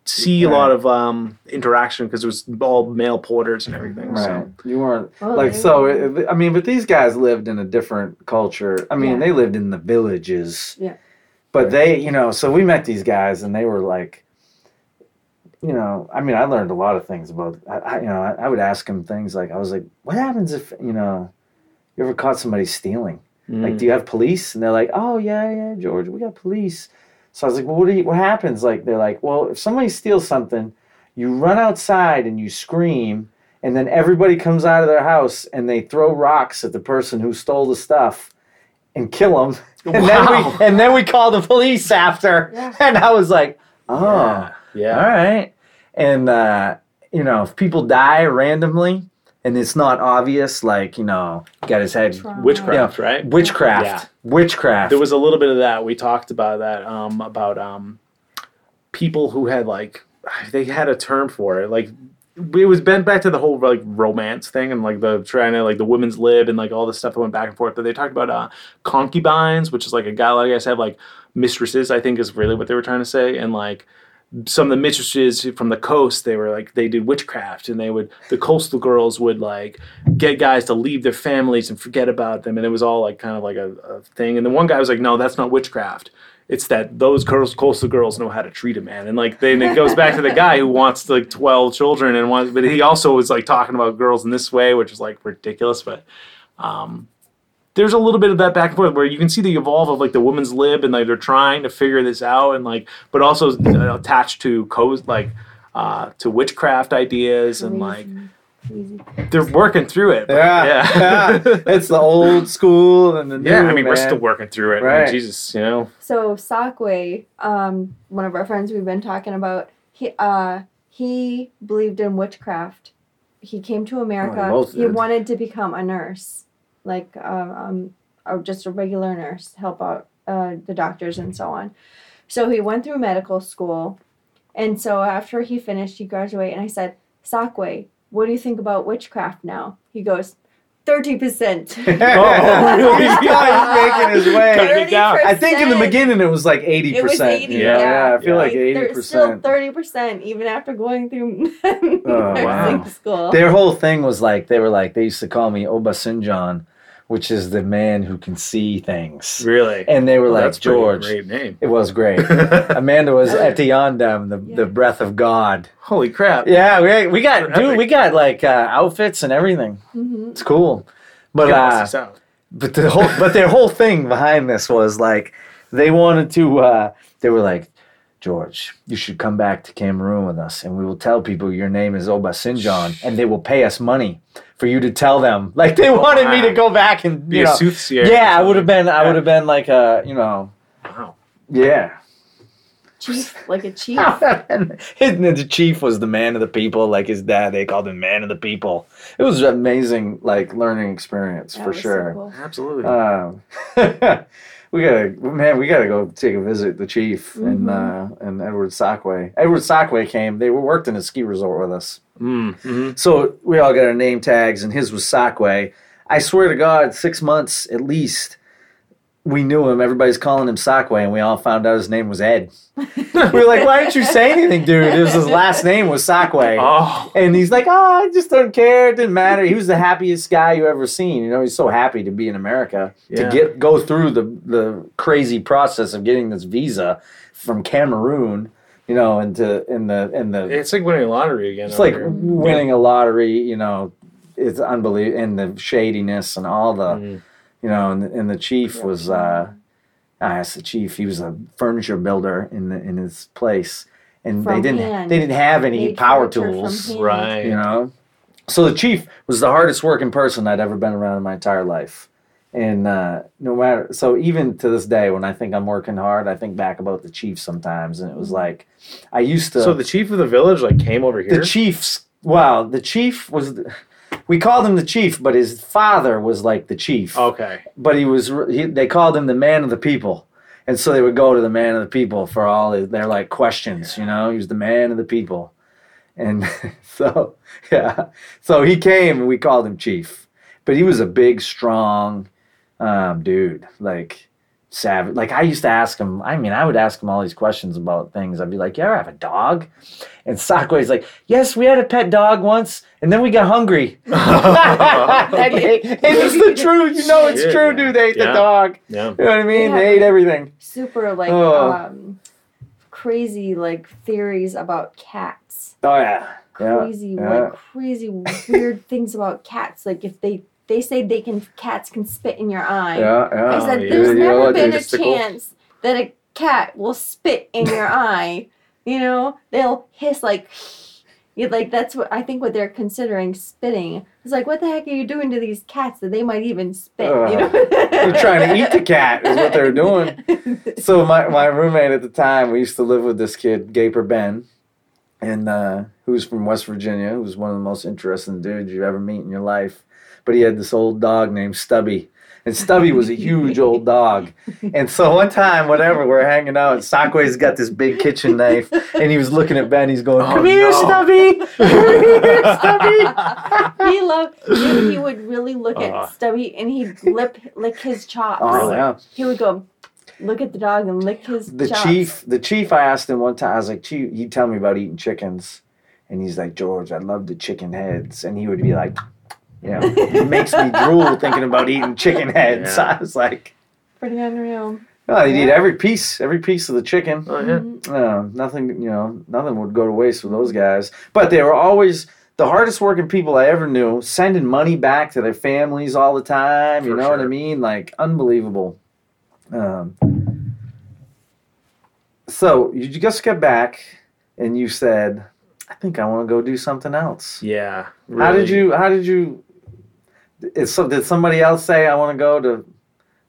[SPEAKER 3] see a lot of um, interaction because it was all male porters and everything.
[SPEAKER 2] Right.
[SPEAKER 3] So
[SPEAKER 2] You weren't
[SPEAKER 4] Oh,
[SPEAKER 2] like so. it- I mean, but these guys lived in a different culture. I mean,
[SPEAKER 4] Yeah.
[SPEAKER 2] they lived in the villages.
[SPEAKER 4] Yeah.
[SPEAKER 2] But they, you know, so we met these guys, and they were like, you know, I mean, I learned a lot of things about. I, I you know, I, I would ask him things like, I was like, what happens if you know, you ever caught somebody stealing? Like,
[SPEAKER 3] mm.
[SPEAKER 2] do you have police? And they're like, oh yeah, yeah, George, we got police. So I was like, well, what do you, what happens? Like, they're like, well, if somebody steals something, you run outside and you scream, and then everybody comes out of their house and they throw rocks at the person who stole the stuff and kill them. And
[SPEAKER 3] Wow.
[SPEAKER 2] then we and then we call the police after.
[SPEAKER 4] Yeah.
[SPEAKER 2] And I was like, oh,
[SPEAKER 3] yeah, yeah.
[SPEAKER 2] all right. And uh, you know, if people die randomly and it's not obvious, like you know, got his head
[SPEAKER 4] Trauma.
[SPEAKER 3] witchcraft, right?
[SPEAKER 2] witchcraft,
[SPEAKER 3] Yeah.
[SPEAKER 2] witchcraft.
[SPEAKER 3] There was a little bit of that. We talked about that. Um, about um, people who had like they had a term for it. Like it was bent back to the whole like romance thing and like the trying to like the women's lib and like all this stuff that went back and forth. But they talked about uh, concubines, which is like a guy like guys have like mistresses. I think is really what they were trying to say. And like some of the mistresses from the coast, they were like they did witchcraft, and they would the coastal girls would like get guys to leave their families and forget about them, and it was all like kind of like a, a thing. And the one guy was like, "No, that's not witchcraft. It's that those girls, coastal girls know how to treat a man." And like then it goes back to the guy who wants like twelve children and wants, but he also was like talking about girls in this way, which is like ridiculous, but. um there's a little bit of that back and forth where you can see the evolve of like the woman's lib and like they're trying to figure this out and like but also uh, attached to codes like uh to witchcraft ideas and like
[SPEAKER 4] Easy.
[SPEAKER 3] they're working through it
[SPEAKER 2] Yeah,
[SPEAKER 3] yeah
[SPEAKER 2] yeah. it's the old school and the new.
[SPEAKER 3] yeah i mean we're still working through it
[SPEAKER 2] Right.
[SPEAKER 3] like, jesus you know
[SPEAKER 4] So Sakwe, um, one of our friends we've been talking about, he uh, he believed in witchcraft. He came to America.
[SPEAKER 2] Oh,
[SPEAKER 4] he wanted to become a nurse, like uh, um, or just a regular nurse, help out uh, the doctors and so on. So he went through medical school, and so after he finished, he graduated. And I said, Sakwe, what do you think about witchcraft now? He goes, thirty percent.
[SPEAKER 2] oh, really? He's making his way.
[SPEAKER 3] Cut it down.
[SPEAKER 2] I think in the beginning it was like eighty
[SPEAKER 4] It was
[SPEAKER 2] percent.
[SPEAKER 4] 80,
[SPEAKER 2] Yeah,
[SPEAKER 4] yeah.
[SPEAKER 2] I feel like eighty
[SPEAKER 4] They're still thirty percent, even after going through
[SPEAKER 2] Oh,
[SPEAKER 4] nursing
[SPEAKER 2] wow.
[SPEAKER 4] school.
[SPEAKER 2] Their whole thing was like they were like they used to call me Obasanjan, which is the man who can see things,
[SPEAKER 3] really
[SPEAKER 2] and they were
[SPEAKER 3] Well,
[SPEAKER 2] like
[SPEAKER 3] that's
[SPEAKER 2] George.
[SPEAKER 3] great name
[SPEAKER 2] It was great. Amanda was Etiandem, the
[SPEAKER 4] Yeah.
[SPEAKER 2] the breath of God.
[SPEAKER 3] holy crap
[SPEAKER 2] Yeah, we we got
[SPEAKER 3] Epic.
[SPEAKER 2] dude, we got like uh, outfits and everything.
[SPEAKER 4] Mhm.
[SPEAKER 2] It's cool. But uh, but the whole but their whole thing behind this was like they wanted to uh they were like George, you should come back to Cameroon with us and we will tell people your name is Obasanjan and they will pay us money for you to tell them. Like they wanted me to go back and
[SPEAKER 3] Be
[SPEAKER 2] you
[SPEAKER 3] a soothsayer
[SPEAKER 2] Yeah, I would have been I
[SPEAKER 3] Yeah.
[SPEAKER 2] would have been like a, you know,
[SPEAKER 3] wow
[SPEAKER 2] yeah.
[SPEAKER 4] Chief, like a chief.
[SPEAKER 2] and the chief was the man of the people, like his dad. They called him man of the people. It was an amazing, like learning experience
[SPEAKER 4] That
[SPEAKER 2] for
[SPEAKER 4] was so
[SPEAKER 2] sure.
[SPEAKER 4] cool.
[SPEAKER 3] absolutely
[SPEAKER 2] Um, we gotta, man, we gotta go take a visit the chief and
[SPEAKER 4] Mhm.
[SPEAKER 2] uh, and Edward Sockway. Edward Sockway came. They were worked in a ski resort with us,
[SPEAKER 3] mm, mhm.
[SPEAKER 2] so we all got our name tags, and his was Sockway. I swear to God, six months at least. We knew him. Everybody's calling him Sockway, and we all found out his name was Ed. we were like, "Why didn't you say anything, dude?" It was his last name was Sockway.
[SPEAKER 3] oh
[SPEAKER 2] And he's like, oh, I just don't care. It didn't matter. He was the happiest guy you ever seen. You know, he's so happy to be in America
[SPEAKER 3] Yeah.
[SPEAKER 2] to get go through the the crazy process of getting this visa from Cameroon. You know, into in the in the
[SPEAKER 3] it's like winning a lottery again
[SPEAKER 2] it's like
[SPEAKER 3] here.
[SPEAKER 2] winning a lottery. You know, it's unbelievable. And the shadiness and all the
[SPEAKER 3] Mm.
[SPEAKER 2] You know, and, and the chief was. uh I asked the chief. He was a furniture builder in the in his place, and
[SPEAKER 4] From
[SPEAKER 2] they didn't
[SPEAKER 4] hand.
[SPEAKER 2] they didn't have any
[SPEAKER 4] Made
[SPEAKER 2] power tools
[SPEAKER 3] right.
[SPEAKER 2] you know? So the chief was the hardest working person i'd ever been around in my entire life. And uh, no matter so even to this day when i think i'm working hard i think back about the chief sometimes. And it was like i used to
[SPEAKER 3] so the chief of the village like came over here?
[SPEAKER 2] the chief's well the chief was we called him the chief but his father was like the chief.
[SPEAKER 3] Okay.
[SPEAKER 2] But he was he, they called him the man of the people. And so they would go to the man of the people for all his, their like questions you know? He was the man of the people. And so yeah. So he came and we called him chief. But he was a big strong um, dude. Like savage. Like I used to ask him. I mean, I would ask him all these questions about things. I'd be like, "You ever have a dog?" And Sakwe's like, "Yes, we had a pet dog once, and then we got hungry." and they- it's the truth. You know, it's
[SPEAKER 3] Shit,
[SPEAKER 2] true,
[SPEAKER 3] man.
[SPEAKER 2] dude. They ate the dog.
[SPEAKER 3] Yeah.
[SPEAKER 2] You know what I mean?
[SPEAKER 4] Yeah.
[SPEAKER 2] They ate everything.
[SPEAKER 4] Super like
[SPEAKER 2] Oh.
[SPEAKER 4] um, crazy like theories about cats.
[SPEAKER 2] Oh yeah. Yeah.
[SPEAKER 4] Crazy
[SPEAKER 2] yeah.
[SPEAKER 4] like crazy weird things about cats. Like if they they say they can cats can spit in your eye.
[SPEAKER 2] Yeah, yeah.
[SPEAKER 4] I said, there's
[SPEAKER 2] know
[SPEAKER 4] never been a
[SPEAKER 3] It's the cool-
[SPEAKER 4] chance that a cat will spit in your eye. You know, they'll hiss like, like that's what I think what they're considering spitting. It's like, what the heck are you doing to these cats that they might even spit? you know,
[SPEAKER 2] They're trying to eat the cat, is what they're doing. so my, my roommate at the time, we used to live with this kid, Gaper Ben, and uh, who was from West Virginia, who was one of the most interesting dudes you ever meet in your life. But he had this old dog named Stubby. And Stubby was a huge old dog. And so one time, whatever, we're hanging out, and Sakwe's got this big kitchen knife, and he was looking at Ben. He's going,
[SPEAKER 3] Oh,
[SPEAKER 2] Come here,
[SPEAKER 3] no.
[SPEAKER 2] Stubby! Come here, Stubby!
[SPEAKER 4] he loved. He, he would really look
[SPEAKER 3] Uh.
[SPEAKER 4] at Stubby and he'd lip lick his chops.
[SPEAKER 2] Oh, yeah.
[SPEAKER 4] He would go look at the dog and lick his
[SPEAKER 2] the
[SPEAKER 4] chops.
[SPEAKER 2] chief the chief i asked him one time i was like chief he'd tell me about eating chickens and he's like george i love the chicken heads and he would be like you know it makes me drool thinking about eating chicken heads
[SPEAKER 3] Yeah.
[SPEAKER 2] i was like
[SPEAKER 4] Pretty unreal.
[SPEAKER 2] oh he'd eat every piece every piece of the chicken
[SPEAKER 3] Oh, yeah.
[SPEAKER 4] Mhm.
[SPEAKER 2] uh, nothing you know nothing would go to waste with those guys but they were always the hardest working people i ever knew sending money back to their families all the time you
[SPEAKER 3] For
[SPEAKER 2] know what i mean like unbelievable um, so you just got back and you said i think i want to go do something else
[SPEAKER 3] Yeah.
[SPEAKER 2] how did you how did you is so, did somebody else say i want to go to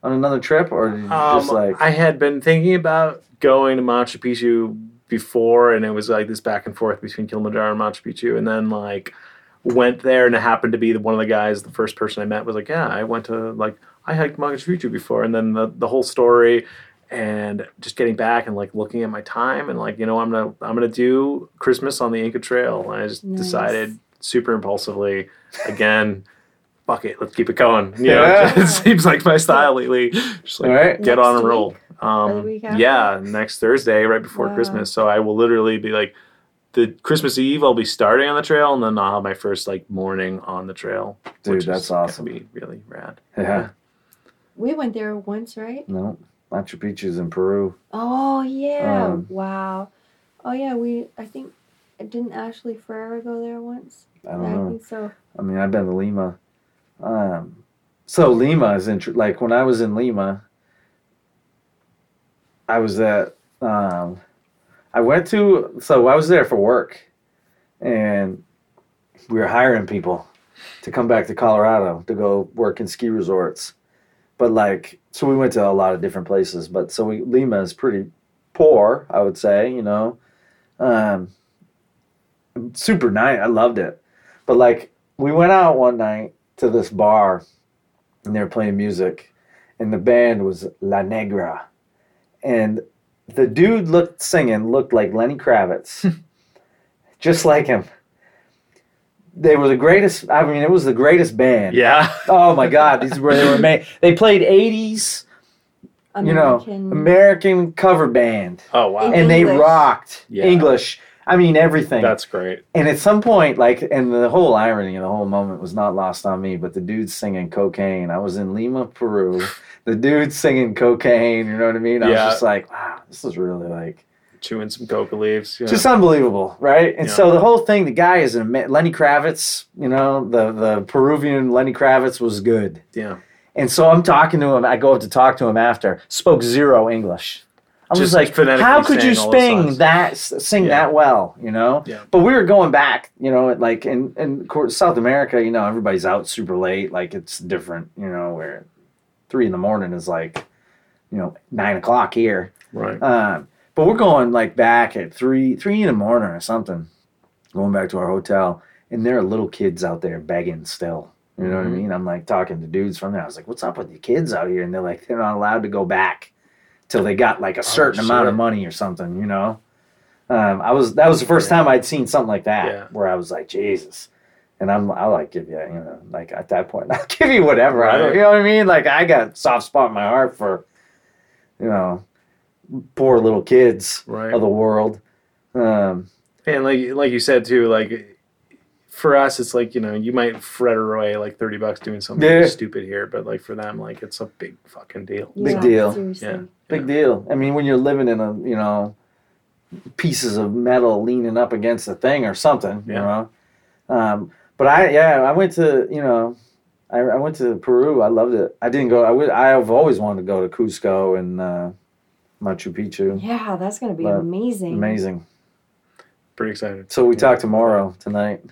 [SPEAKER 2] on another trip or did you just
[SPEAKER 3] Um,
[SPEAKER 2] like
[SPEAKER 3] I had been thinking about going to Machu Picchu before, and it was like this back and forth between Kilimanjaro and Machu Picchu, and then like went there, and it happened to be the, one of the guys, the first person I met was like, yeah, I went to like I hiked Machu Picchu before, and then the the whole story. And just getting back and like looking at my time and like you know I'm gonna I'm gonna do Christmas on the Inca Trail and I just
[SPEAKER 4] Nice.
[SPEAKER 3] decided super impulsively again fuck it let's keep it going you know
[SPEAKER 2] Yeah.
[SPEAKER 3] it seems like my style lately just like
[SPEAKER 2] All right.
[SPEAKER 3] get
[SPEAKER 4] Next
[SPEAKER 3] on a roll. Um, yeah, next Thursday, right before
[SPEAKER 4] Wow.
[SPEAKER 3] Christmas. So I will literally be like, the Christmas Eve, I'll be starting on the trail, and then I'll have my first like morning on the trail.
[SPEAKER 2] Dude,
[SPEAKER 3] which is
[SPEAKER 2] that's
[SPEAKER 3] gonna
[SPEAKER 2] awesome.
[SPEAKER 3] Be really rad.
[SPEAKER 2] yeah
[SPEAKER 4] We went there once, right?
[SPEAKER 2] no machu picchu's in peru
[SPEAKER 4] Oh yeah!
[SPEAKER 2] Um,
[SPEAKER 4] wow. Oh yeah, we. I think didn't Ashley Ferreira go there once?
[SPEAKER 2] i don't
[SPEAKER 4] yeah, I
[SPEAKER 2] know
[SPEAKER 4] think so.
[SPEAKER 2] I mean, I've been to Lima. Um, so Lima is int- like when I was in Lima, I was at. Um, I went to so I was there for work, and we were hiring people to come back to Colorado to go work in ski resorts. But like, so we went to a lot of different places. But so we Lima is pretty poor, I would say. You know, um, super nice. I loved it. But like, we went out one night to this bar, and they were playing music, and the band was La Negra, and the dude looked singing looked like Lenny Kravitz, just like him. They were the greatest. I mean, it was the greatest band.
[SPEAKER 3] Yeah.
[SPEAKER 2] Oh my God, these were they were made. They played '80s, you know,
[SPEAKER 4] American.
[SPEAKER 2] American cover band,
[SPEAKER 3] Oh wow.
[SPEAKER 4] In
[SPEAKER 2] and they rocked
[SPEAKER 3] Yeah.
[SPEAKER 2] English. I mean, everything.
[SPEAKER 3] That's great.
[SPEAKER 2] And at some point, like, and the whole irony of the whole moment was not lost on me, but the dude's singing cocaine. I was in Lima, Peru. The dude's singing cocaine, you know what I mean? I
[SPEAKER 3] Yeah.
[SPEAKER 2] was just like, wow, this is really like,
[SPEAKER 3] Chewing some coca leaves. Yeah.
[SPEAKER 2] just unbelievable, right? And
[SPEAKER 3] Yeah.
[SPEAKER 2] so the whole thing, the guy is an, Lenny Kravitz, you know, the, the Peruvian Lenny Kravitz was good.
[SPEAKER 3] yeah.
[SPEAKER 2] And so I'm talking to him. I go up to talk to him after. Spoke zero English. I was
[SPEAKER 3] Just
[SPEAKER 2] like, how could you
[SPEAKER 3] saying all those
[SPEAKER 2] sing that, sing
[SPEAKER 3] Yeah.
[SPEAKER 2] that well? You know.
[SPEAKER 3] Yeah.
[SPEAKER 2] But we were going back, you know, like in in South America, you know, everybody's out super late. Like it's different, you know, where three in the morning is like, you know, nine o'clock here.
[SPEAKER 3] Right.
[SPEAKER 2] Um, but we're going like back at three three in the morning or something, going back to our hotel, and there are little kids out there begging still. You know what I
[SPEAKER 3] Mhm.
[SPEAKER 2] mean? I'm like talking to dudes from there. I was like, "What's up with the kids out here?" And they're like, "They're not allowed to go back till they got like a certain amount of money or something." You know? Um, I was that was the first
[SPEAKER 3] Yeah.
[SPEAKER 2] time I'd seen something like that
[SPEAKER 3] Yeah.
[SPEAKER 2] where I was like, "Jesus." And I'm, I'll like give you, you know, like at that point, I'll give you whatever. I don't, you know what I mean? Like I got soft spot in my heart for, you know, poor little kids
[SPEAKER 3] Right.
[SPEAKER 2] of the world. Um,
[SPEAKER 3] And like like you said too, like for us, it's like you know you might fret away like thirty bucks doing something
[SPEAKER 2] Yeah.
[SPEAKER 3] stupid here, but like for them, like it's a big fucking deal.
[SPEAKER 2] Big deal.
[SPEAKER 4] Seriously.
[SPEAKER 3] Yeah.
[SPEAKER 2] Big deal. I mean, when you're living in a, you know, pieces of metal leaning up against a thing or something, you
[SPEAKER 3] Yeah.
[SPEAKER 2] know. Um, but I, yeah, I went to, you know, I, I went to Peru. I loved it. I didn't go. I would. I've always wanted to go to Cusco and uh, Machu Picchu.
[SPEAKER 4] Yeah, that's gonna be
[SPEAKER 2] But
[SPEAKER 4] amazing.
[SPEAKER 2] Amazing.
[SPEAKER 3] Pretty excited.
[SPEAKER 2] So we
[SPEAKER 3] Yeah.
[SPEAKER 2] talk tomorrow tonight,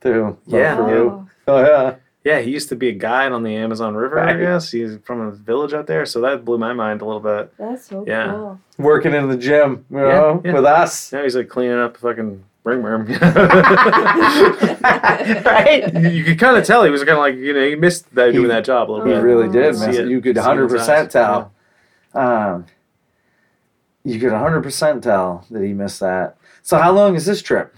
[SPEAKER 2] too.
[SPEAKER 3] Yeah,
[SPEAKER 4] Oh,
[SPEAKER 2] Oh yeah.
[SPEAKER 3] Yeah, he used to be a guide on the Amazon River. I guess he's from a village out there, so that blew my mind a little bit.
[SPEAKER 4] that's so
[SPEAKER 3] Yeah.
[SPEAKER 4] cool.
[SPEAKER 2] Working in the gym, you
[SPEAKER 3] Yeah,
[SPEAKER 2] know,
[SPEAKER 3] yeah.
[SPEAKER 2] with us.
[SPEAKER 3] Now he's like cleaning up the fucking ringworm.
[SPEAKER 2] right.
[SPEAKER 3] you, you could kind of tell he was kind of like you know he missed that,
[SPEAKER 2] He-
[SPEAKER 3] doing that job a little
[SPEAKER 2] He
[SPEAKER 3] bit.
[SPEAKER 2] He really did,
[SPEAKER 3] See
[SPEAKER 2] man.
[SPEAKER 3] it-
[SPEAKER 2] You could
[SPEAKER 3] see it in
[SPEAKER 2] 100
[SPEAKER 3] his
[SPEAKER 2] percent
[SPEAKER 3] eyes.
[SPEAKER 2] tell. Um, you could 100 percent tell that he missed that. So how long is this trip?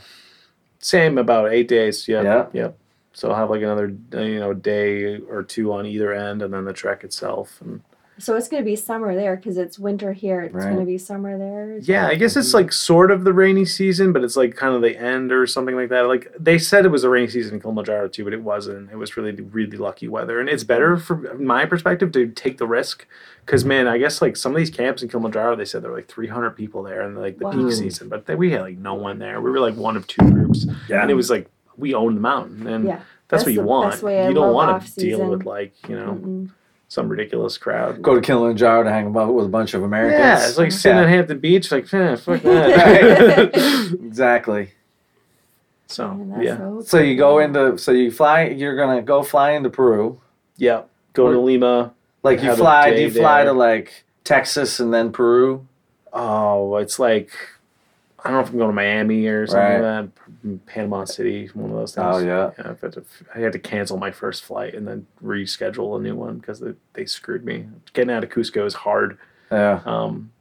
[SPEAKER 3] Same about eight days. Yep.
[SPEAKER 2] Yeah.
[SPEAKER 3] Yep. So I'll have like another uh, you know day or two on either end, and then the trek itself. And
[SPEAKER 4] So it's gonna be summer there because it's winter here. It's
[SPEAKER 2] Right.
[SPEAKER 4] gonna be summer there.
[SPEAKER 3] yeah, I guess it's like sort of the rainy season, but it's like kind of the end or something like that. Like they said it was a rainy season in Kilimanjaro too, but it wasn't. It was really really lucky weather, and it's better from my perspective to take the risk. Because man, I guess like some of these camps in Kilimanjaro, they said there were like 300 people there in like the
[SPEAKER 4] Wow.
[SPEAKER 3] peak season, but then we had like no one there. We were like one of two groups, yeah. and it was like we own the mountain, and
[SPEAKER 4] Yeah.
[SPEAKER 3] that's,
[SPEAKER 4] That's
[SPEAKER 3] what you
[SPEAKER 4] the
[SPEAKER 3] want.
[SPEAKER 4] best way I
[SPEAKER 3] you don't want to deal
[SPEAKER 4] off-season.
[SPEAKER 3] with like you know
[SPEAKER 4] Mm-mm.
[SPEAKER 3] some ridiculous crowd.
[SPEAKER 2] Go to Kilimanjaro to hang out with a bunch of Americans.
[SPEAKER 3] yeah, it's like sitting
[SPEAKER 2] Yeah.
[SPEAKER 3] at Hampton Beach, like eh, fuck that.
[SPEAKER 2] exactly.
[SPEAKER 3] so
[SPEAKER 4] Man,
[SPEAKER 3] yeah,
[SPEAKER 4] so
[SPEAKER 2] So you go into, so you fly, you're gonna go fly into Peru.
[SPEAKER 3] yeah. Go to Lima.
[SPEAKER 2] Like you fly, do you fly
[SPEAKER 3] there.
[SPEAKER 2] to like Texas and then Peru?
[SPEAKER 3] Oh, it's like I don't know if I'm going to Miami or something
[SPEAKER 2] Right.
[SPEAKER 3] like that. Panama City, one of those things.
[SPEAKER 2] Oh, yeah.
[SPEAKER 3] yeah. I've had to, I had to cancel my first flight and then reschedule a new one because they, they screwed me. Getting out of Cusco is hard.
[SPEAKER 2] Yeah.
[SPEAKER 3] um,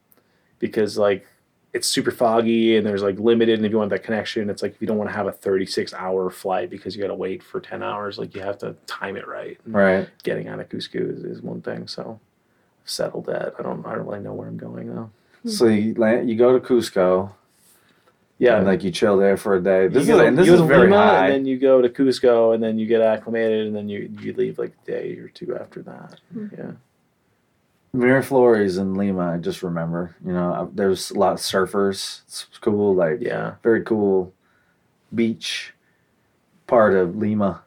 [SPEAKER 3] because like it's super foggy and there's like limited and if you want that connection it's like if you don't want to have a 36 hour flight because you got to wait for 10 hours like you have to time it right and
[SPEAKER 2] Right.
[SPEAKER 3] getting out of Cusco is, is one thing so I've settled that I don't I don't really know where I'm going though
[SPEAKER 2] So you land, you go to Cusco
[SPEAKER 3] yeah
[SPEAKER 2] and like you chill there for a day. This
[SPEAKER 3] you
[SPEAKER 2] is
[SPEAKER 3] go,
[SPEAKER 2] and this
[SPEAKER 3] you go
[SPEAKER 2] is very
[SPEAKER 3] Lima,
[SPEAKER 2] high.
[SPEAKER 3] and then you go to Cusco and then you get acclimated and then you you leave like a day or two after that yeah
[SPEAKER 2] Miraflores in Lima, I just remember. You know, there's a lot of surfers. It's cool, like
[SPEAKER 3] yeah
[SPEAKER 2] very cool beach part of Lima.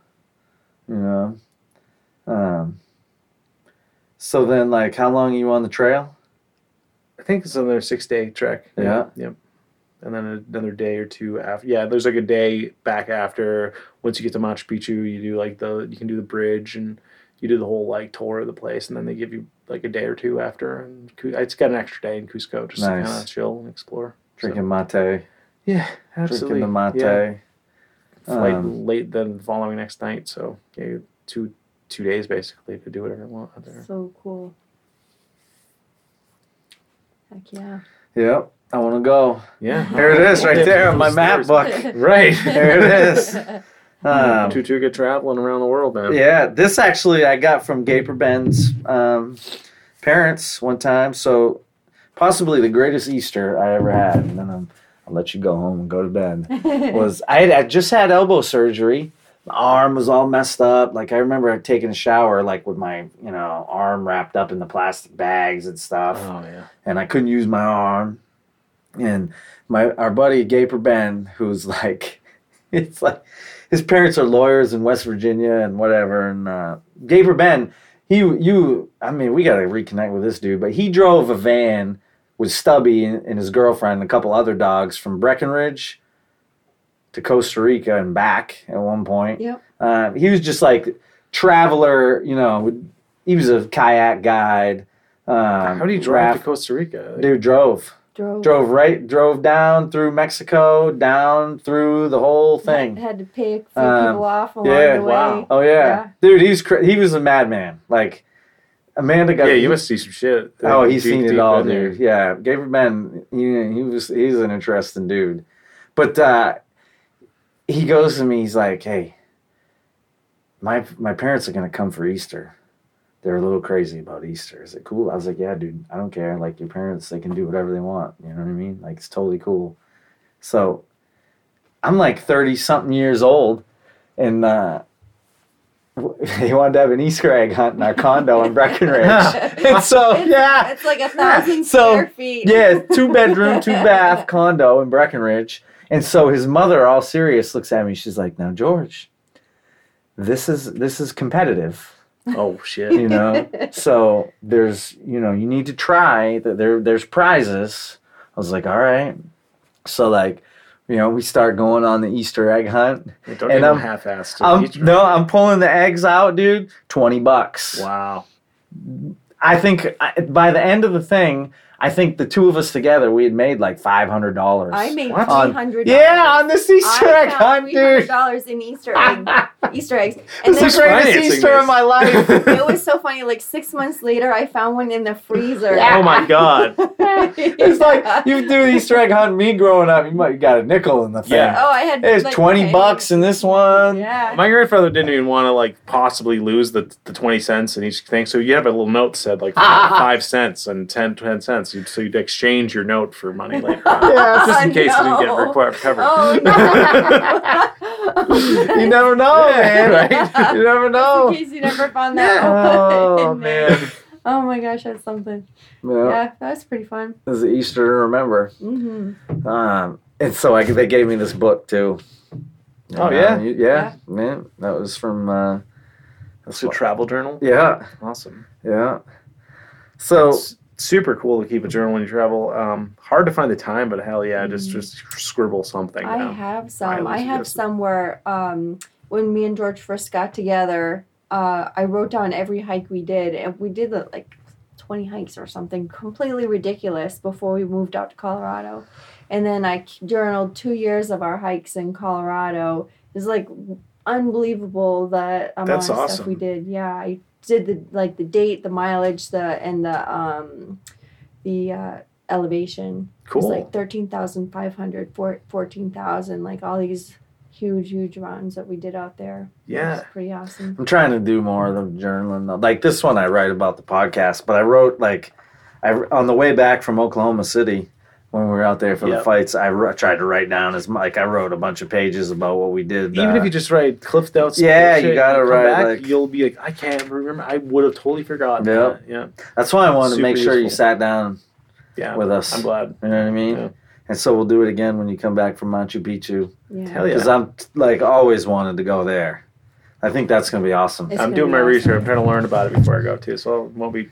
[SPEAKER 2] You know. Um. So then, like, how long are you on the trail?
[SPEAKER 3] I think it's another six day trek.
[SPEAKER 2] Yeah.
[SPEAKER 3] Yep. And then another day or two after. Yeah, there's like a day back after. Once you get to Machu Picchu, you do like the you can do the bridge and you do the whole like tour of the place, and then they give you like a day or two after. And it's got an extra day in Cusco just to kind of chill and explore. So,
[SPEAKER 2] Drinking mate,
[SPEAKER 3] yeah, absolutely.
[SPEAKER 2] drinking the mate.
[SPEAKER 3] Yeah. Flight
[SPEAKER 2] Um,
[SPEAKER 3] late then the following next night, so yeah, two two days basically to do whatever you want out there.
[SPEAKER 4] So cool. Heck yeah.
[SPEAKER 2] Yep, I want to go.
[SPEAKER 3] Yeah,
[SPEAKER 2] Here it is, right there on my map book.
[SPEAKER 3] Right
[SPEAKER 2] There it is. Um,
[SPEAKER 3] two two good traveling around the world, man.
[SPEAKER 2] Yeah, this actually I got from Gaper Ben's um, parents one time. So possibly the greatest Easter I ever had. And then I'm, I'll let you go home and go to bed. Was I had I just had elbow surgery. My arm was all messed up. Like I remember taking a shower like with my you know arm wrapped up in the plastic bags and stuff
[SPEAKER 3] Oh yeah.
[SPEAKER 2] and I couldn't use my arm. And my our buddy Gaper Ben, who's like, it's like his parents are lawyers in West Virginia and whatever. And uh, Gaper Ben, he you, I mean, we got to reconnect with this dude, but he drove a van with Stubby and, and his girlfriend and a couple other dogs from Breckenridge to Costa Rica and back at one point.
[SPEAKER 4] Yep.
[SPEAKER 2] Uh, he was just like traveler, you know. He was a kayak guide. Um,
[SPEAKER 3] How do you drive
[SPEAKER 2] raft-
[SPEAKER 3] to Costa Rica?
[SPEAKER 2] Dude drove.
[SPEAKER 4] Drove.
[SPEAKER 2] Drove right, drove down through Mexico, down through the whole thing.
[SPEAKER 4] Had to pay a few
[SPEAKER 2] Um,
[SPEAKER 4] people off along
[SPEAKER 2] yeah,
[SPEAKER 4] the way.
[SPEAKER 3] wow.
[SPEAKER 2] Oh yeah,
[SPEAKER 4] Yeah.
[SPEAKER 2] dude, he's cra- he was a madman. Like Amanda got.
[SPEAKER 3] yeah, you must see some shit.
[SPEAKER 2] Oh, he's
[SPEAKER 3] Deep,
[SPEAKER 2] seen it all,
[SPEAKER 3] in there.
[SPEAKER 2] dude. Yeah, Gaper Ben, he, he was he's an interesting dude, but uh, he goes to me. He's like, "Hey, my my parents are gonna come for Easter. They're a little crazy about Easter. Is it cool? I was like, yeah, dude, I don't care. Like your parents, they can do whatever they want. You know what I mean? Like it's totally cool. So I'm like 30 something years old and uh, they wanted to have an Easter egg hunt in our condo in Breckenridge. and so,
[SPEAKER 4] It's-
[SPEAKER 2] yeah.
[SPEAKER 4] It's like a thousand
[SPEAKER 2] So,
[SPEAKER 4] square feet.
[SPEAKER 2] Yeah, two bedroom, two bath condo in Breckenridge. And so his mother, all serious, looks at me. She's like, "Now, George, this is this is competitive,
[SPEAKER 3] Oh shit.
[SPEAKER 2] you know. so there's, you know, you need to try. That there there's prizes." I was like, "All right." So like, you know, we start going on the Easter egg hunt.
[SPEAKER 3] Don't
[SPEAKER 2] And I'm-
[SPEAKER 3] half-assed.
[SPEAKER 2] I'm, no, I'm pulling the eggs out, dude. Twenty bucks.
[SPEAKER 3] Wow.
[SPEAKER 2] I think by the end of the thing, I think the two of us together, we had made like five hundred dollars.
[SPEAKER 4] I made
[SPEAKER 3] What?
[SPEAKER 4] three hundred.
[SPEAKER 2] Yeah, on this Easter egg hunt, dude.
[SPEAKER 4] dollars in Easter egg Easter eggs, and
[SPEAKER 2] It's the greatest Easter
[SPEAKER 3] this.
[SPEAKER 2] of my life.
[SPEAKER 4] it was so funny. Like six months later, I found one in the freezer.
[SPEAKER 3] Oh my god.
[SPEAKER 2] it's like you do the Easter egg hunt. Me growing up, you might you got a nickel in the thing.
[SPEAKER 3] Yeah.
[SPEAKER 4] Oh, I had.
[SPEAKER 2] There's
[SPEAKER 4] like,
[SPEAKER 2] twenty
[SPEAKER 4] pennies.
[SPEAKER 2] bucks in this one.
[SPEAKER 4] Yeah.
[SPEAKER 3] My grandfather didn't even want to like possibly lose the, the 20 cents in each thing. So you have a little note that said like five cents and 10, 10 cents. You'd, so you'd exchange your note for money later on.
[SPEAKER 2] Yeah,
[SPEAKER 3] Just in
[SPEAKER 4] Oh,
[SPEAKER 3] case you didn't get
[SPEAKER 4] no.
[SPEAKER 3] requ- recovered.
[SPEAKER 4] Oh no!
[SPEAKER 2] You never know,
[SPEAKER 3] Yeah,
[SPEAKER 2] man.
[SPEAKER 3] right?
[SPEAKER 2] You never know.
[SPEAKER 4] In case you never found that.
[SPEAKER 2] Oh man.
[SPEAKER 4] Oh my gosh, that's something.
[SPEAKER 2] Yeah,
[SPEAKER 4] Yeah, that was pretty fun.
[SPEAKER 2] this is Easter to remember.
[SPEAKER 4] Mm-hmm.
[SPEAKER 2] Um, and so I, they gave me this book too.
[SPEAKER 3] Oh,
[SPEAKER 2] Uh,
[SPEAKER 3] yeah?
[SPEAKER 2] you- yeah, man. That was from. Uh, that's
[SPEAKER 3] It's a
[SPEAKER 2] what-
[SPEAKER 3] travel journal.
[SPEAKER 2] yeah,
[SPEAKER 3] Awesome.
[SPEAKER 2] yeah. So
[SPEAKER 3] It's super cool to keep a journal when you travel. Um, hard to find the time, but hell yeah, just
[SPEAKER 4] Mhm.
[SPEAKER 3] just scribble something
[SPEAKER 4] I
[SPEAKER 3] down.
[SPEAKER 4] have some.
[SPEAKER 3] Highly
[SPEAKER 4] I have some where um, when me and George first got together, uh, I wrote down every hike we did, and we did like twenty hikes or something completely ridiculous before we moved out to Colorado. And then I journaled two years of our hikes in Colorado. It's like unbelievable the amount
[SPEAKER 3] That's
[SPEAKER 4] of stuff
[SPEAKER 3] awesome.
[SPEAKER 4] we did. Yeah, I did the like the date, the mileage, the and the um, the uh, elevation. It was
[SPEAKER 3] Cool.
[SPEAKER 4] like 13,500, 14,000, like all these huge, huge runs that we did out there.
[SPEAKER 3] Yeah.
[SPEAKER 4] pretty awesome.
[SPEAKER 2] I'm trying to do more of the journaling. though. Like this one, I write about the podcast, but I wrote like, I on the way back from Oklahoma City when we were out there for the fights. I tried to write down as mu- like I wrote a bunch of pages about what we did.
[SPEAKER 3] Even
[SPEAKER 2] uh,
[SPEAKER 3] if you just write cliff notes,
[SPEAKER 2] Yeah,
[SPEAKER 3] bullshit,
[SPEAKER 2] you gotta write,
[SPEAKER 3] back,
[SPEAKER 2] like-
[SPEAKER 3] you'll be like, I can't remember. I would have totally forgotten.
[SPEAKER 2] Yep.
[SPEAKER 3] that. Yeah,
[SPEAKER 2] that's why I wanted to make sure you sat down
[SPEAKER 3] yeah.
[SPEAKER 2] with us.
[SPEAKER 3] I'm glad.
[SPEAKER 2] You know what I mean?
[SPEAKER 3] Yeah.
[SPEAKER 2] And so we'll do it again when you come back from Machu Picchu
[SPEAKER 4] Yeah.
[SPEAKER 3] Hell yeah.
[SPEAKER 2] because I'm like always wanted to go there. I think that's gonna be awesome.
[SPEAKER 4] It's
[SPEAKER 3] I'm doing my
[SPEAKER 4] awesome.
[SPEAKER 3] research. I'm trying to learn about it before I go too, so I won't be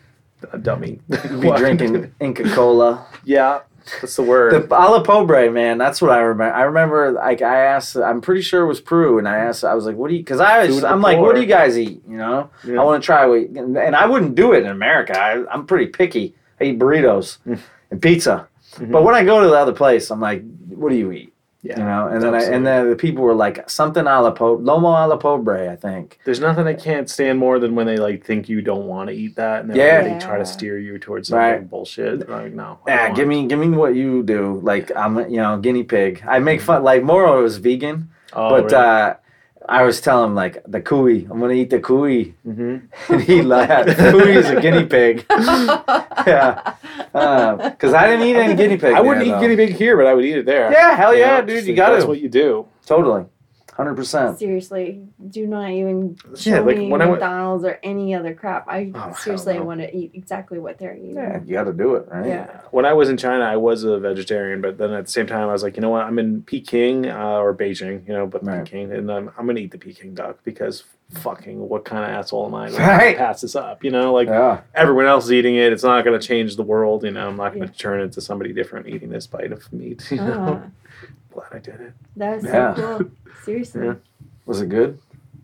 [SPEAKER 3] a dummy.
[SPEAKER 2] be drinking Inca Cola.
[SPEAKER 3] Yeah, that's the word.
[SPEAKER 2] The ala pobre, man, that's what I remember. I remember, like, I asked, I'm pretty sure it was Peru, and I asked, I was like, what do you, because I was, I'm like, what do you guys eat? You know,
[SPEAKER 3] Yeah.
[SPEAKER 2] I want to try what, and I wouldn't do it in America. I, I'm pretty picky. I eat burritos
[SPEAKER 3] Mm.
[SPEAKER 2] and pizza,
[SPEAKER 3] Mhm.
[SPEAKER 2] but when I go to the other place, I'm like, what do you eat?
[SPEAKER 3] Yeah,
[SPEAKER 2] You know, and then I, and then the people were like, something ala po, lomo ala pobre, I think.
[SPEAKER 3] There's nothing I can't stand more than when they like think you don't want to eat that, and then
[SPEAKER 2] Yeah.
[SPEAKER 3] they try to steer you towards something
[SPEAKER 2] Right.
[SPEAKER 3] bullshit. I'm like, no,
[SPEAKER 2] Yeah, give me, give me what you do. Like, I'm, you know, guinea pig. I make fun, like, Moro is vegan.
[SPEAKER 3] Oh,
[SPEAKER 2] but uh, I was telling him like the cuy. I'm gonna eat the cuy,
[SPEAKER 3] hmm
[SPEAKER 2] and he laughed. cuy is a guinea pig. yeah, because I didn't eat any guinea pig.
[SPEAKER 3] I wouldn't
[SPEAKER 2] there,
[SPEAKER 3] eat
[SPEAKER 2] though.
[SPEAKER 3] guinea pig here, but I would eat it there.
[SPEAKER 2] Yeah, hell yeah,
[SPEAKER 3] know,
[SPEAKER 2] dude. You
[SPEAKER 3] if
[SPEAKER 2] got
[SPEAKER 3] That's what you do.
[SPEAKER 2] totally, hundred percent.
[SPEAKER 4] Seriously, do not even show
[SPEAKER 3] Yeah, like,
[SPEAKER 4] me
[SPEAKER 3] when I went-
[SPEAKER 4] McDonald's or any other crap. I
[SPEAKER 3] Oh,
[SPEAKER 4] seriously
[SPEAKER 3] no.
[SPEAKER 4] want to eat exactly what they're eating.
[SPEAKER 2] Yeah, you got to do it, right?
[SPEAKER 4] Yeah.
[SPEAKER 3] When I was in China, I was a vegetarian, but then at the same time, I was like, you know what? I'm in Peking uh, or Beijing, you know, but
[SPEAKER 2] Right.
[SPEAKER 3] Peking, and I'm, I'm gonna eat the Peking duck because fucking, what kind of asshole am I to
[SPEAKER 2] Right.
[SPEAKER 3] pass this up? You know, like
[SPEAKER 2] Yeah.
[SPEAKER 3] everyone else is eating it. It's not gonna change the world. You know, I'm not gonna
[SPEAKER 4] Yeah.
[SPEAKER 3] turn into somebody different eating this bite of meat. You know,
[SPEAKER 4] Ah,
[SPEAKER 3] glad I did it.
[SPEAKER 4] that is
[SPEAKER 2] Yeah.
[SPEAKER 4] so cool. Seriously.
[SPEAKER 3] Yeah.
[SPEAKER 2] Was it good?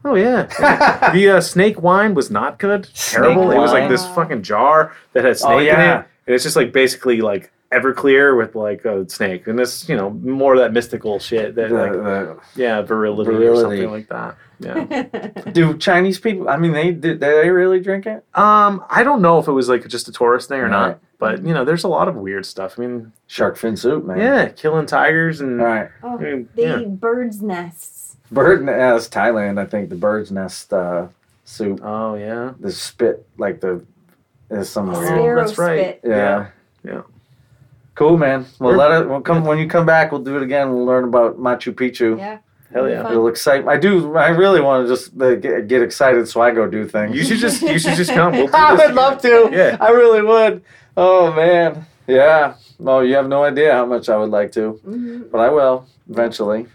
[SPEAKER 3] Oh yeah. the uh, snake wine was not good. Terrible.
[SPEAKER 2] Snake
[SPEAKER 3] it was like this fucking jar that had snake
[SPEAKER 2] Oh,
[SPEAKER 3] in it, and it's just like basically like Everclear with like a snake, and this you know more of that mystical shit that
[SPEAKER 2] The-
[SPEAKER 3] like
[SPEAKER 2] the-
[SPEAKER 3] yeah virility, or something like that. Yeah.
[SPEAKER 2] do Chinese people? I mean, they did. They really drink it?
[SPEAKER 3] um, I don't know if it was like just a tourist thing or
[SPEAKER 2] Right.
[SPEAKER 3] not, but you know, there's a lot of weird stuff. I mean,
[SPEAKER 2] Shark fin soup, man.
[SPEAKER 3] yeah, killing tigers and
[SPEAKER 2] All right.
[SPEAKER 4] oh,
[SPEAKER 3] I mean,
[SPEAKER 4] they
[SPEAKER 3] yeah.
[SPEAKER 4] eat birds' nests.
[SPEAKER 2] Bird. Yeah, that's Thailand. I think the bird's nest uh, soup.
[SPEAKER 3] Oh yeah.
[SPEAKER 2] The spit, like the is somewhere.
[SPEAKER 4] Sparrow
[SPEAKER 3] that's right.
[SPEAKER 4] spit.
[SPEAKER 2] Yeah.
[SPEAKER 3] Yeah.
[SPEAKER 2] Cool, man. Well, let it. We'll come when you come back. We'll do it again. We'll learn about Machu Picchu.
[SPEAKER 4] Yeah.
[SPEAKER 3] Hell yeah.
[SPEAKER 4] Fun.
[SPEAKER 2] It'll excite. I do. I really want to just uh, get, get excited, so I go do things.
[SPEAKER 3] You should just you should just come. We'll do
[SPEAKER 2] I
[SPEAKER 3] this
[SPEAKER 2] would love to.
[SPEAKER 3] Yeah.
[SPEAKER 2] I really would. Oh man. Yeah. Oh, you have no idea how much I would like to,
[SPEAKER 4] hmm
[SPEAKER 2] but I will eventually.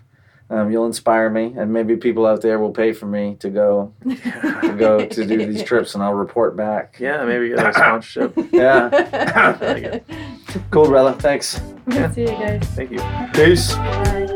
[SPEAKER 2] Um, you'll inspire me, and maybe people out there will pay for me to go to go to do these trips, and I'll report back.
[SPEAKER 3] Yeah, maybe get a sponsorship.
[SPEAKER 2] Yeah. Cool, brother. Thanks.
[SPEAKER 4] See you guys.
[SPEAKER 3] Thank you.
[SPEAKER 2] Peace.
[SPEAKER 4] Bye.